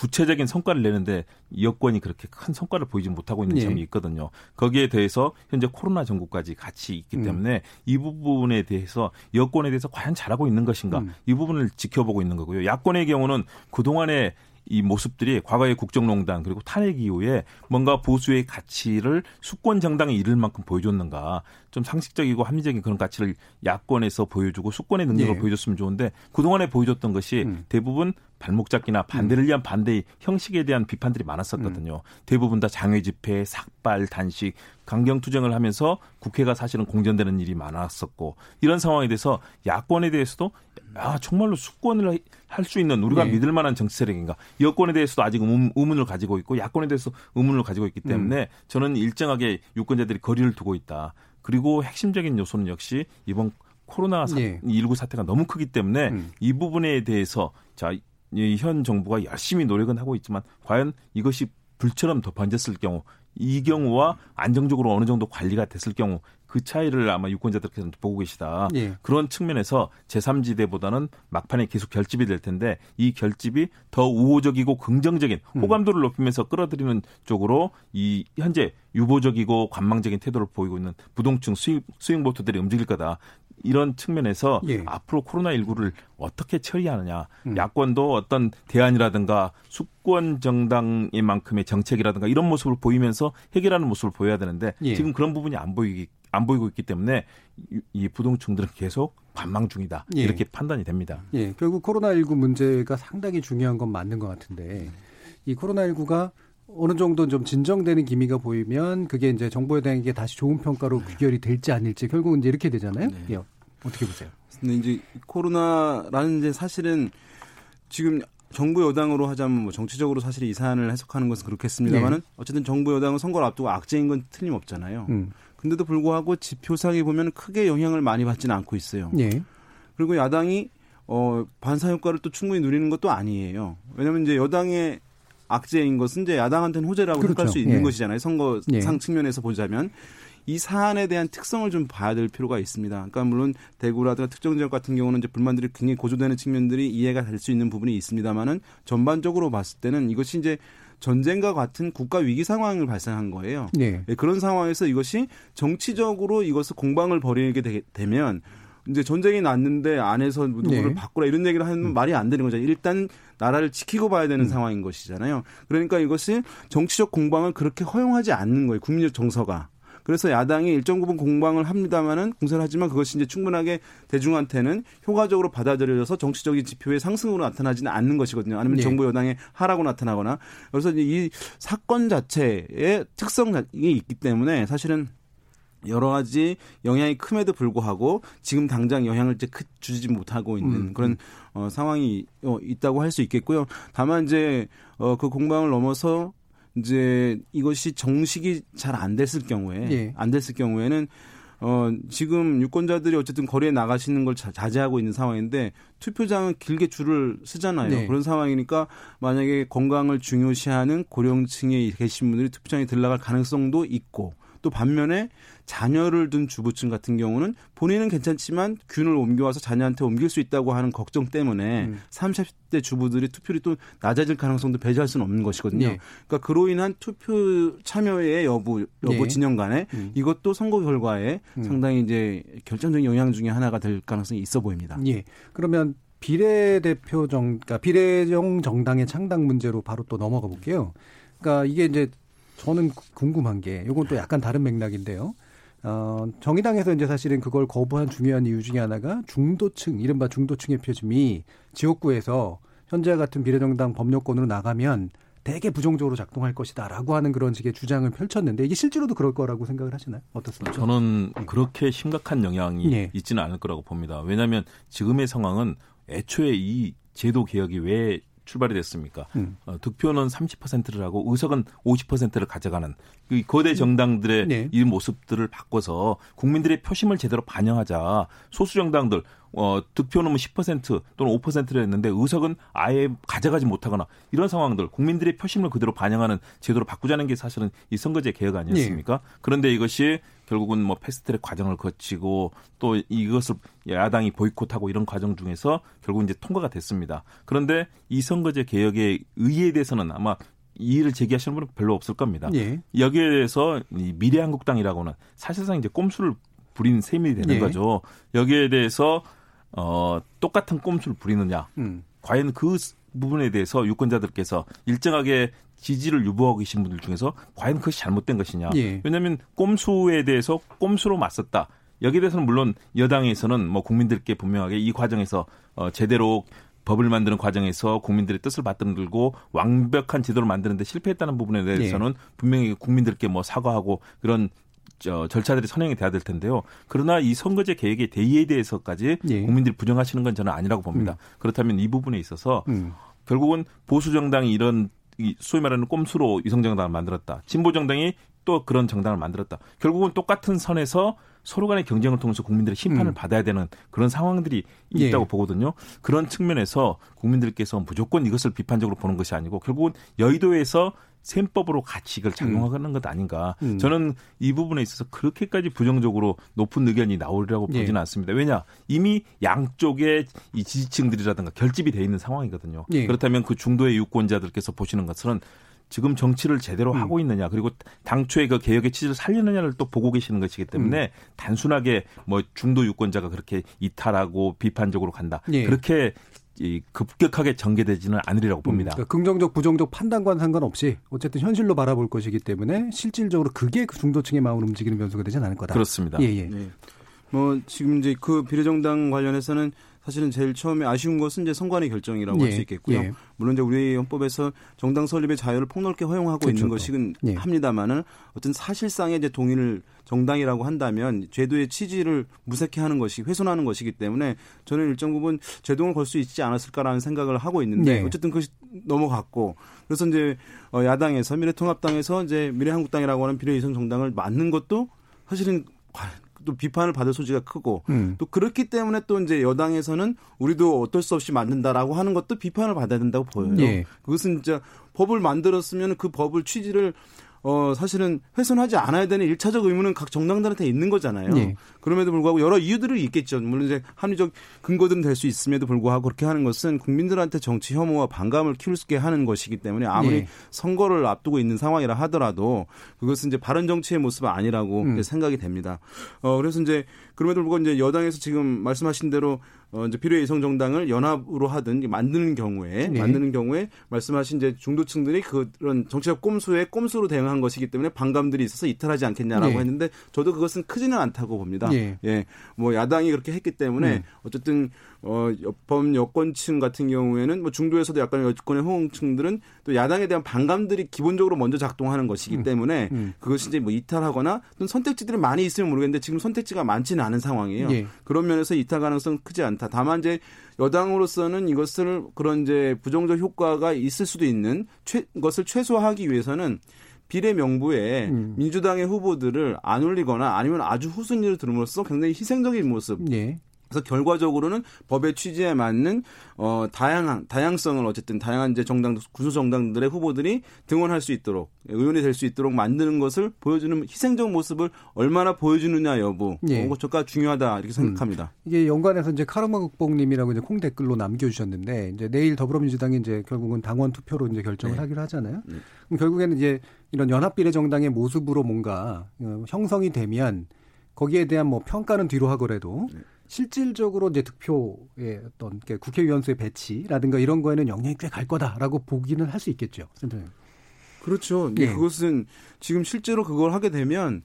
구체적인 성과를 내는데 여권이 그렇게 큰 성과를 보이지 못하고 있는 네. 점이 있거든요. 거기에 대해서 현재 코로나 전국까지 같이 있기 음. 때문에 음. 이 부분에 대해서 여권에 대해서 과연 잘하고 있는 것인가 음. 이 부분을 지켜보고 있는 거고요. 야권의 경우는 그동안에 이 모습들이 과거의 국정농단 그리고 탄핵 이후에 뭔가 보수의 가치를 수권 정당에 이를 만큼 보여줬는가 좀 상식적이고 합리적인 그런 가치를 야권에서 보여주고 수권의 능력을 예. 보여줬으면 좋은데 그동안에 보여줬던 것이 음. 대부분 발목 잡기나 반대를 위한 반대의 형식에 대한 비판들이 많았었거든요. 음. 대부분 다 장외 집회, 삭발, 단식, 강경 투쟁을 하면서 국회가 사실은 공전되는 일이 많았었고 이런 상황에 대해서 야권에 대해서도 아 정말로 수권을 할 수 있는 우리가 네. 믿을 만한 정치 세력인가 여권에 대해서도 아직 음, 의문을 가지고 있고 야권에 대해서 의문을 가지고 있기 때문에 음. 저는 일정하게 유권자들이 거리를 두고 있다. 그리고 핵심적인 요소는 역시 이번 코로나 19 네. 사태가 너무 크기 때문에 음. 이 부분에 대해서 자, 이현 정부가 열심히 노력은 하고 있지만 과연 이것이 불처럼 더 번졌을 경우 이 경우와 안정적으로 어느 정도 관리가 됐을 경우 그 차이를 아마 유권자들께서 보고 계시다. 예. 그런 측면에서 제3지대보다는 막판에 계속 결집이 될 텐데 이 결집이 더 우호적이고 긍정적인 음. 호감도를 높이면서 끌어들이는 쪽으로 이 현재 유보적이고 관망적인 태도를 보이고 있는 부동층 수익 수익 보트들이 움직일 거다. 이런 측면에서 예. 앞으로 코로나19를 어떻게 처리하느냐. 음. 야권도 어떤 대안이라든가 수권 정당인 만큼의 정책이라든가 이런 모습을 보이면서 해결하는 모습을 보여야 되는데 예. 지금 그런 부분이 안 보이기 안 보이고 있기 때문에 이 부동층들은 계속 관망 중이다. 예. 이렇게 판단이 됩니다. 예. 결국 코로나19 문제가 상당히 중요한 건 맞는 것 같은데 이 코로나19가 어느 정도 좀 진정되는 기미가 보이면 그게 이제 정부 여당에게 다시 좋은 평가로 귀결이 될지 아닐지 결국은 이제 이렇게 되잖아요. 네. 예. 어떻게 보세요? 근데 이제 코로나라는 이제 사실은 지금 정부 여당으로 하자면 뭐 정치적으로 사실 이 사안을 해석하는 것은 그렇겠습니다만은 네. 어쨌든 정부 여당은 선거를 앞두고 악재인 건 틀림없잖아요. 음. 근데도 불구하고 지표상에 보면 크게 영향을 많이 받지는 않고 있어요. 네. 그리고 야당이 어 반사 효과를 또 충분히 누리는 것도 아니에요. 왜냐하면 이제 여당의 악재인 것은 이제 야당한테는 호재라고 그렇죠. 생각할 수 있는 예. 것이잖아요. 선거상 예. 측면에서 보자면 이 사안에 대한 특성을 좀 봐야 될 필요가 있습니다. 그러니까 물론 대구라든가 특정 지역 같은 경우는 이제 불만들이 굉장히 고조되는 측면들이 이해가 될 수 있는 부분이 있습니다만은 전반적으로 봤을 때는 이것이 이제 전쟁과 같은 국가 위기 상황을 발생한 거예요. 네. 네, 그런 상황에서 이것이 정치적으로 이것을 공방을 벌이게 되, 면 이제 전쟁이 났는데 안에서 누구를 네. 바꾸라 이런 얘기를 하면 음. 말이 안 되는 거죠. 일단 나라를 지키고 봐야 되는 음. 상황인 것이잖아요. 그러니까 이것이 정치적 공방을 그렇게 허용하지 않는 거예요. 국민적 정서가. 그래서 야당이 일정 부분 공방을 합니다만은 공세를 하지만 그것이 이제 충분하게 대중한테는 효과적으로 받아들여져서 정치적인 지표의 상승으로 나타나지는 않는 것이거든요. 아니면 네. 정부 여당의 하라고 나타나거나 그래서 이 사건 자체의 특성이 있기 때문에 사실은 여러 가지 영향이 큼에도 불구하고 지금 당장 영향을 이제 크 주지 못하고 있는 음. 그런 어, 상황이 어, 있다고 할 수 있겠고요. 다만 이제 어, 그 공방을 넘어서 이제 이것이 정식이 잘 안 됐을 경우에 예. 안 됐을 경우에는 어, 지금 유권자들이 어쨌든 거리에 나가시는 걸 자 제하고 있는 상황인데 투표장은 길게 줄을 쓰잖아요. 네. 그런 상황이니까 만약에 건강을 중요시하는 고령층에 계신 분들이 투표장에 들어갈 가능성도 있고 또 반면에 자녀를 둔 주부층 같은 경우는 본인은 괜찮지만 균을 옮겨와서 자녀한테 옮길 수 있다고 하는 걱정 때문에 음. 30대 주부들이 투표율이 또 낮아질 가능성도 배제할 수는 없는 것이거든요. 네. 그러니까 그로 인한 투표 참여의 여부 여부 네. 진영 간에 음. 이것도 선거 결과에 음. 상당히 이제 결정적인 영향 중에 하나가 될 가능성이 있어 보입니다. 예. 그러면 비례대표 정, 그러니까 비례정 정당의 창당 문제로 바로 또 넘어가 볼게요. 그러니까 이게 이제 저는 궁금한 게 이건 또 약간 다른 맥락인데요. 어, 정의당에서 이제 사실은 그걸 거부한 중요한 이유 중에 하나가 중도층, 이른바 중도층의 표심이 지역구에서 현재 같은 비례정당 법률권으로 나가면 되게 부정적으로 작동할 것이다라고 하는 그런 식의 주장을 펼쳤는데 이게 실제로도 그럴 거라고 생각을 하시나요? 어떻습니까? 저는 그렇게 심각한 영향이 네. 있지는 않을 거라고 봅니다. 왜냐하면 지금의 상황은 애초에 이 제도 개혁이 왜 출발이 됐습니까? 음. 어, 득표는 30%를 하고 의석은 50%를 가져가는 그 거대 정당들의 네. 이 모습들을 바꿔서 국민들의 표심을 제대로 반영하자 소수 정당들 어, 득표는 10% 또는 5%를 했는데 의석은 아예 가져가지 못하거나 이런 상황들 국민들의 표심을 그대로 반영하는 제도로 바꾸자는 게 사실은 이 선거제 개혁 아니었습니까? 네. 그런데 이것이 결국은 뭐 패스트트랙 과정을 거치고 또 이것을 야당이 보이콧하고 이런 과정 중에서 결국 이제 통과가 됐습니다. 그런데 이 선거제 개혁의 의의에 대해서는 아마 이의를 제기하시는 분은 별로 없을 겁니다. 예. 여기에 대해서 이 미래한국당이라고는 사실상 이제 꼼수를 부린 셈이 되는 예. 거죠. 여기에 대해서 어 똑같은 꼼수를 부리느냐? 음. 과연 그 부분에 대해서 유권자들께서 일정하게 지지를 유보하고 계신 분들 중에서 과연 그것이 잘못된 것이냐. 예. 왜냐하면 꼼수에 대해서 꼼수로 맞섰다. 여기에 대해서는 물론 여당에서는 뭐 국민들께 분명하게 이 과정에서 어 제대로 법을 만드는 과정에서 국민들의 뜻을 받들고 완벽한 제도를 만드는데 실패했다는 부분에 대해서는 예. 분명히 국민들께 뭐 사과하고 그런 저 절차들이 선행이 돼야 될 텐데요. 그러나 이 선거제 계획의 대의에 대해서까지 예. 국민들이 부정하시는 건 저는 아니라고 봅니다. 음. 그렇다면 이 부분에 있어서 음. 결국은 보수 정당이 이런 소위 말하는 꼼수로 위성정당을 만들었다. 진보 정당이 또 그런 정당을 만들었다. 결국은 똑같은 선에서 서로 간의 경쟁을 통해서 국민들의 심판을 음. 받아야 되는 그런 상황들이 예. 있다고 예. 보거든요. 그런 측면에서 국민들께서 무조건 이것을 비판적으로 보는 것이 아니고 결국은 여의도에서 셈법으로 같이 이걸 작용하는 음. 것 아닌가. 음. 저는 이 부분에 있어서 그렇게까지 부정적으로 높은 의견이 나오리라고 예. 보지는 않습니다. 왜냐 이미 양쪽의 이 지지층들이라든가 결집이 돼 있는 상황이거든요. 예. 그렇다면 그 중도의 유권자들께서 보시는 것은 지금 정치를 제대로 음. 하고 있느냐 그리고 당초에 그 개혁의 취지를 살리느냐를 또 보고 계시는 것이기 때문에 음. 단순하게 뭐 중도 유권자가 그렇게 이탈하고 비판적으로 간다 예. 그렇게 이 급격하게 전개되지는 않으리라고 봅니다. 음, 그러니까 긍정적 부정적 판단과 상관없이 어쨌든 현실로 바라볼 것이기 때문에 실질적으로 그게 그 중도층의 마음을 움직이는 변수가 되지는 않을 거다. 그렇습니다. 예, 예. 네. 뭐 지금 이제 그 비례정당 관련해서는 사실은 제일 처음에 아쉬운 것은 이제 선관위 결정이라고 예, 할수 있겠고요. 예. 물론 이제 우리 헌법에서 정당 설립의 자유를 폭넓게 허용하고 그렇죠. 있는 것이긴 예. 합니다만은 어떤 사실상의 이제 동의를 정당이라고 한다면 제도의 취지를 무색해 하는 것이 훼손하는 것이기 때문에 저는 일정 부분 제동을 걸 수 있지 않았을까라는 생각을 하고 있는데 네. 어쨌든 그것이 넘어갔고 그래서 이제 어, 야당에서 미래통합당에서 이제 미래한국당이라고 하는 비례위성 정당을 맞는 것도 사실은 또 비판을 받을 소지가 크고 음. 또 그렇기 때문에 또 이제 여당에서는 우리도 어쩔 수 없이 만든다라고 하는 것도 비판을 받아야 된다고 보여요. 예. 그것은 진짜 법을 만들었으면 그 법을 취지를 어, 사실은 훼손하지 않아야 되는 일차적 의무는 각 정당들한테 있는 거잖아요. 네. 그럼에도 불구하고 여러 이유들이 있겠죠. 물론 이제 합리적 근거들은 될 수 있음에도 불구하고 그렇게 하는 것은 국민들한테 정치 혐오와 반감을 키울 수 있게 하는 것이기 때문에 아무리 네. 선거를 앞두고 있는 상황이라 하더라도 그것은 이제 바른 정치의 모습은 아니라고 음. 생각이 됩니다. 어, 그래서 이제 그럼에도 불구하고 이제 여당에서 지금 말씀하신 대로 어 이제 필요의 이성 정당을 연합으로 하든 만드는 경우에 네. 만드는 경우에 말씀하신 이제 중도층들이 그런 정치적 꼼수에 꼼수로 대응한 것이기 때문에 반감들이 있어서 이탈하지 않겠냐라고 네. 했는데 저도 그것은 크지는 않다고 봅니다. 네. 예. 뭐 야당이 그렇게 했기 때문에 음. 어쨌든 어, 법 여권층 같은 경우에는 뭐 중도에서도 약간 여권의 호응층들은 또 야당에 대한 반감들이 기본적으로 먼저 작동하는 것이기 음. 때문에 음. 그것이 이제 뭐 이탈하거나 또는 선택지들이 많이 있으면 모르겠는데 지금 선택지가 많지는 않은 상황이에요. 예. 그런 면에서 이탈 가능성 크지 않다. 다만 이제 여당으로서는 이것을 그런 이제 부정적 효과가 있을 수도 있는 최, 것을 최소화하기 위해서는 비례 명부에 음. 민주당의 후보들을 안 올리거나 아니면 아주 후순위를 두름으로써 굉장히 희생적인 모습 예. 그래서 결과적으로는 법의 취지에 맞는 어 다양한 다양성을 어쨌든 다양한 이제 정당 구수 정당들의 후보들이 등원할 수 있도록 의원이 될 수 있도록 만드는 것을 보여주는 희생적 모습을 얼마나 보여주느냐 여부 예. 그것가 중요하다 이렇게 생각합니다. 음. 이게 연관해서 이제 카르마 국뽕님이라고 이제 콩 댓글로 남겨주셨는데 이제 내일 더불어민주당이 이제 결국은 당원 투표로 이제 결정을 네. 하기로 하잖아요. 네. 그럼 결국에는 이제 이런 연합비례 정당의 모습으로 뭔가 어, 형성이 되면 거기에 대한 뭐 평가는 뒤로 하더라도 네. 실질적으로 이제 득표의 어떤 국회의원 수의 배치라든가 이런 거에는 영향이 꽤 갈 거다라고 보기는 할 수 있겠죠, 센터님. 그렇죠. 예. 그것은 지금 실제로 그걸 하게 되면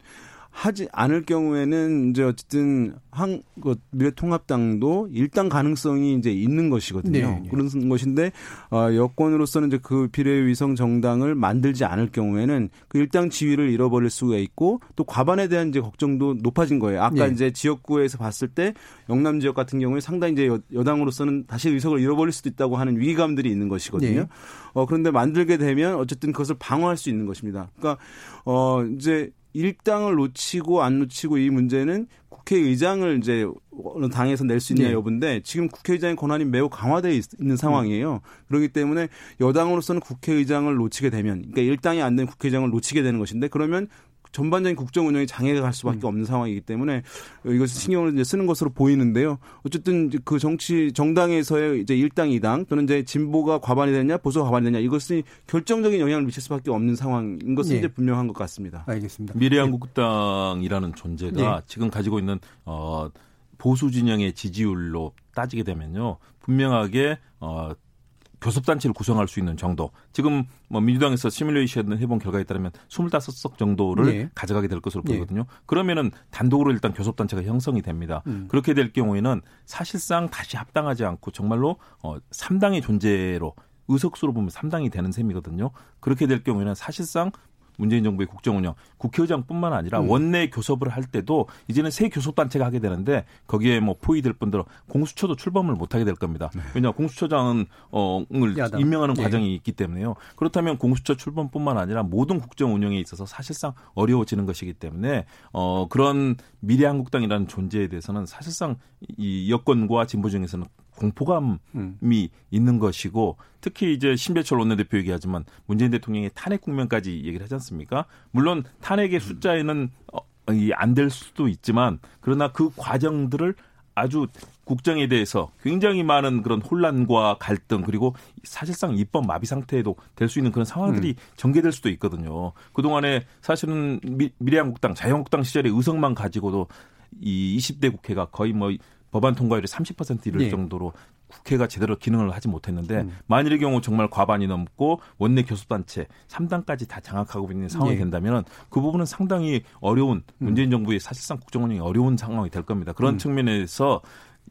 하지 않을 경우에는 이제 어쨌든 한그 미래통합당도 일당 가능성이 이제 있는 것이거든요. 네, 네. 그런 것인데 어 여권으로서는 이제 그 비례위성 정당을 만들지 않을 경우에는 그 일당 지위를 잃어버릴 수가 있고 또 과반에 대한 이제 걱정도 높아진 거예요. 아까 네. 이제 지역구에서 봤을 때 영남 지역 같은 경우에 상당히 이제 여, 당으로서는 다시 의석을 잃어버릴 수도 있다고 하는 위기감들이 있는 것이거든요. 네. 어 그런데 만들게 되면 어쨌든 그것을 방어할 수 있는 것입니다. 그러니까 어 이제 일당을 놓치고 안 놓치고 이 문제는 국회의장을 이제 어느 당에서 낼 수 있냐 네. 여부인데 지금 국회의장의 권한이 매우 강화되어 있는 상황이에요. 그렇기 때문에 여당으로서는 국회의장을 놓치게 되면 그러니까 일당이 안 된 국회의장을 놓치게 되는 것인데 그러면 전반적인 국정 운영에 장애가 갈 수밖에 음. 없는 상황이기 때문에 이것을 신경을 이제 쓰는 것으로 보이는데요. 어쨌든 그 정치 정당에서의 이제 일당 이당 또는 이제 진보가 과반이 되냐 보수가 과반이 되냐 이것이 결정적인 영향을 미칠 수밖에 없는 상황인 것은 네. 이제 분명한 것 같습니다. 알겠습니다. 미래한국당이라는 존재가 네. 지금 가지고 있는 어 보수 진영의 지지율로 따지게 되면요 분명하게 어 교섭단체를 구성할 수 있는 정도. 지금 뭐 민주당에서 시뮬레이션 해본 결과에 따르면 25석 정도를 네. 가져가게 될 것으로 네. 보이거든요. 네. 그러면은 단독으로 일단 교섭단체가 형성이 됩니다. 음. 그렇게 될 경우에는 사실상 다시 합당하지 않고 정말로 어 3당의 존재로 의석수로 보면 3당이 되는 셈이거든요. 그렇게 될 경우에는 사실상 문재인 정부의 국정 운영 국회의장뿐만 아니라 음. 원내 교섭을 할 때도 이제는 새 교섭단체가 하게 되는데 거기에 뭐 포위될 뿐더러 공수처도 출범을 못 하게 될 겁니다. 네. 왜냐 공수처장은 어을 임명하는 예. 과정이 있기 때문에요. 그렇다면 공수처 출범뿐만 아니라 모든 국정 운영에 있어서 사실상 어려워지는 것이기 때문에 어 그런 미래한국당이라는 존재에 대해서는 사실상 이 여권과 진보 중에서는 공포감이 음. 있는 것이고 특히 이제 신배철 원내대표 얘기하지만 문재인 대통령의 탄핵 국면까지 얘기를 하지 않습니까? 물론 탄핵의 숫자에는 어, 안될 수도 있지만 그러나 그 과정들을 아주 국정에 대해서 굉장히 많은 그런 혼란과 갈등 그리고 사실상 입법 마비 상태에도 될 수 있는 그런 상황들이 음. 전개될 수도 있거든요. 그동안에 사실은 미, 미래한국당, 자유한국당 시절의 의석만 가지고도 이 20대 국회가 거의 뭐 법안 통과율이 30% 이를 네. 정도로 국회가 제대로 기능을 하지 못했는데 음. 만일의 경우 정말 과반이 넘고 원내 교섭단체 3당까지 다 장악하고 있는 상황이 네. 된다면 그 부분은 상당히 어려운 음. 문재인 정부의 사실상 국정 운영이 어려운 상황이 될 겁니다. 그런 음. 측면에서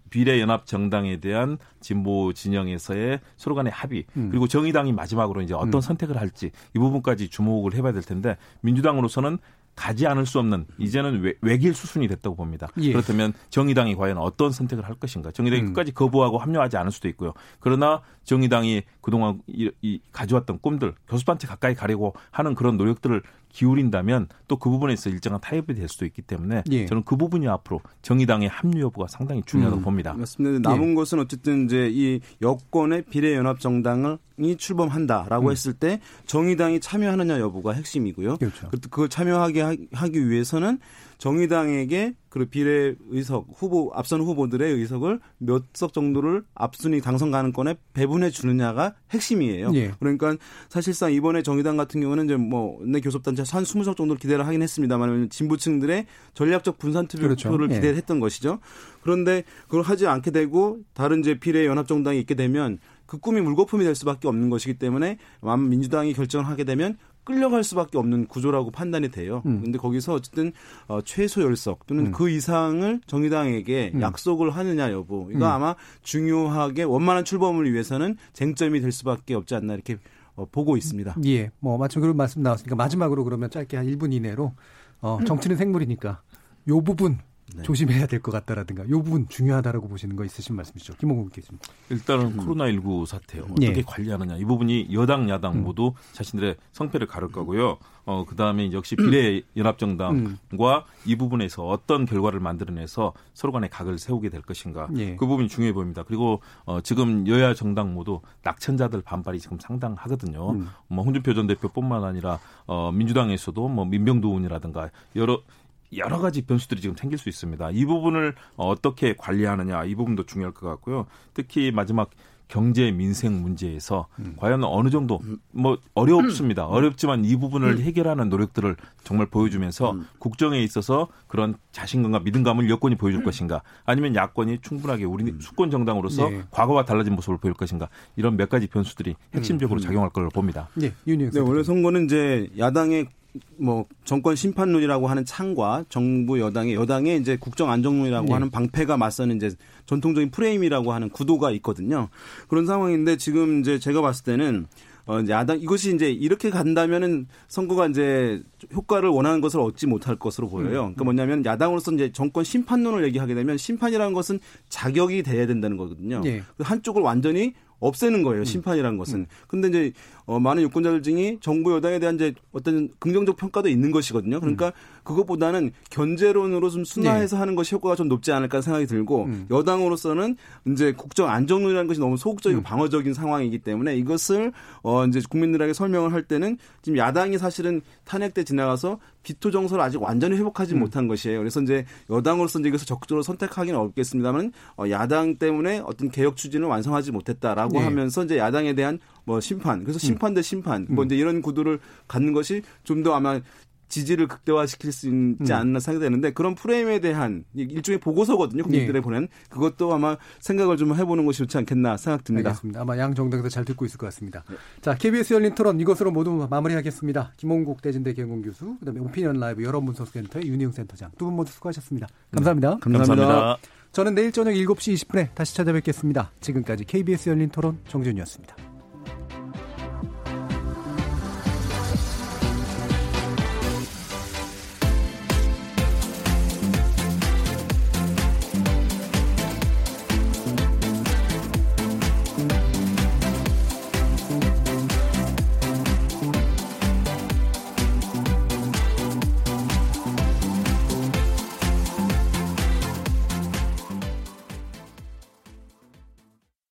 비례연합 정당에 대한 진보 진영에서의 서로 간의 합의 음. 그리고 정의당이 마지막으로 이제 어떤 음. 선택을 할지 이 부분까지 주목을 해봐야 될 텐데 민주당으로서는 가지 않을 수 없는 이제는 외, 외길 수순이 됐다고 봅니다. 예. 그렇다면 정의당이 과연 어떤 선택을 할 것인가? 정의당이 음. 끝까지 거부하고 합류하지 않을 수도 있고요. 그러나 정의당이 그동안 이, 이 가져왔던 꿈들 교수단체 가까이 가려고 하는 그런 노력들을 기울인다면 또 그 부분에서 일정한 타협이 될 수도 있기 때문에 예. 저는 그 부분이 앞으로 정의당의 합류 여부가 상당히 중요하다고 음. 봅니다. 맞습니다. 남은 예. 것은 어쨌든 이제 이 여권의 비례연합정당을 이 출범한다라고 음. 했을 때 정의당이 참여하느냐 여부가 핵심이고요. 그렇죠. 그걸 참여하게 하기 위해서는 정의당에게 그 비례 의석 후보 앞선 후보들의 의석을 몇 석 정도를 앞순위 당선 가능권에 배분해 주느냐가 핵심이에요. 예. 그러니까 사실상 이번에 정의당 같은 경우는 이제 뭐내 교섭단체 한 20석 정도를 기대를 하긴 했습니다만 진보층들의 전략적 분산 투표를 그렇죠. 예. 기대를 했던 것이죠. 그런데 그걸 하지 않게 되고 다른 이제 비례 연합 정당이 있게 되면 그 꿈이 물거품이 될 수밖에 없는 것이기 때문에 민주당이 결정을 하게 되면 끌려갈 수밖에 없는 구조라고 판단이 돼요. 음. 근데 거기서 어쨌든 어, 최소 열석 또는 음. 그 이상을 정의당에게 음. 약속을 하느냐 여부 이거 음. 아마 중요하게 원만한 출범을 위해서는 쟁점이 될 수밖에 없지 않나 이렇게 어, 보고 있습니다. 예, 뭐 마침 그런 말씀 나왔으니까 마지막으로 그러면 짧게 한 1분 이내로 어, 정치는 생물이니까 요 부분 네. 조심해야 될 것 같다라든가 이 부분 중요하다라고 보시는 거 있으신 말씀이시죠? 김홍국 교수님. 일단은 음. 코로나19 사태 어떻게 예. 관리하느냐 이 부분이 여당 야당 음. 모두 자신들의 성패를 가를 거고요. 어 그다음에 역시 비례 연합정당과 음. 이 부분에서 어떤 결과를 만들어내서 서로 간에 각을 세우게 될 것인가 예. 그 부분이 중요해 보입니다. 그리고 어 지금 여야 정당 모두 낙천자들 반발이 지금 상당하거든요. 음. 뭐 홍준표 전 대표뿐만 아니라 어 민주당에서도 뭐 민병두운이라든가 여러 여러 가지 변수들이 지금 생길 수 있습니다. 이 부분을 어떻게 관리하느냐 이 부분도 중요할 것 같고요. 특히 마지막 경제 민생 문제에서 음. 과연 어느 정도 뭐 어렵습니다. 음. 어렵지만 이 부분을 음. 해결하는 노력들을 정말 보여주면서 음. 국정에 있어서 그런 자신감과 믿음감을 여권이 보여줄 음. 것인가 아니면 야권이 충분하게 우리 음. 수권 정당으로서 네. 과거와 달라진 모습을 보일 것인가 이런 몇 가지 변수들이 핵심적으로 작용할 걸로 봅니다. 네, 네 원래 선거는 이제 야당의 뭐 정권 심판론이라고 하는 창과 정부 여당의 여당의 이제 국정 안정론이라고 네. 하는 방패가 맞서는 이제 전통적인 프레임이라고 하는 구도가 있거든요. 그런 상황인데 지금 이제 제가 봤을 때는 어, 이제 야당, 이것이 이제 이렇게 간다면은 선거가 이제 효과를 원하는 것을 얻지 못할 것으로 보여요. 음. 그러니까 뭐냐면 야당으로서 이제 정권 심판론을 얘기하게 되면 심판이라는 것은 자격이 돼야 된다는 거거든요. 네. 한쪽을 완전히 없애는 거예요. 음. 심판이라는 것은. 음. 근데 이제 어, 많은 유권자들 중에 정부 여당에 대한 이제 어떤 긍정적 평가도 있는 것이거든요. 그러니까 음. 그것보다는 견제론으로 좀 순화해서 네. 하는 것이 효과가 좀 높지 않을까 생각이 들고 음. 여당으로서는 이제 국정 안정론이라는 것이 너무 소극적이고 음. 방어적인 상황이기 때문에 이것을 어 이제 국민들에게 설명을 할 때는 지금 야당이 사실은 탄핵 때 지나가서 비토 정서를 아직 완전히 회복하지 음. 못한 것이에요. 그래서 이제 여당으로서 이제 이것을 적극적으로 선택하기는 어렵겠습니다만 어, 야당 때문에 어떤 개혁 추진을 완성하지 못했다라고 네. 하면서 이제 야당에 대한 뭐 심판 그래서 음. 심판 대 심판 뭐 음. 이제 이런 구도를 갖는 것이 좀 더 아마 지지를 극대화시킬 수 있지 음. 않나 생각되는데 그런 프레임에 대한 일종의 보고서거든요. 국민들에 네. 보낸 그것도 아마 생각을 좀 해보는 것이 좋지 않겠나 생각됩니다. 알겠습니다. 아마 양 정당도 잘 듣고 있을 것 같습니다. 네. 자, KBS 열린 토론 이것으로 모두 마무리하겠습니다. 김홍국 대진대 개공 교수, 그다음에 오피니언 라이브 여론분석센터의 윤희용 센터장 두 분 모두 수고하셨습니다. 감사합니다. 네. 감사합니다. 감사합니다. 저는 내일 저녁 7시 20분에 다시 찾아뵙겠습니다. 지금까지 KBS 열린 토론 정준이었습니다.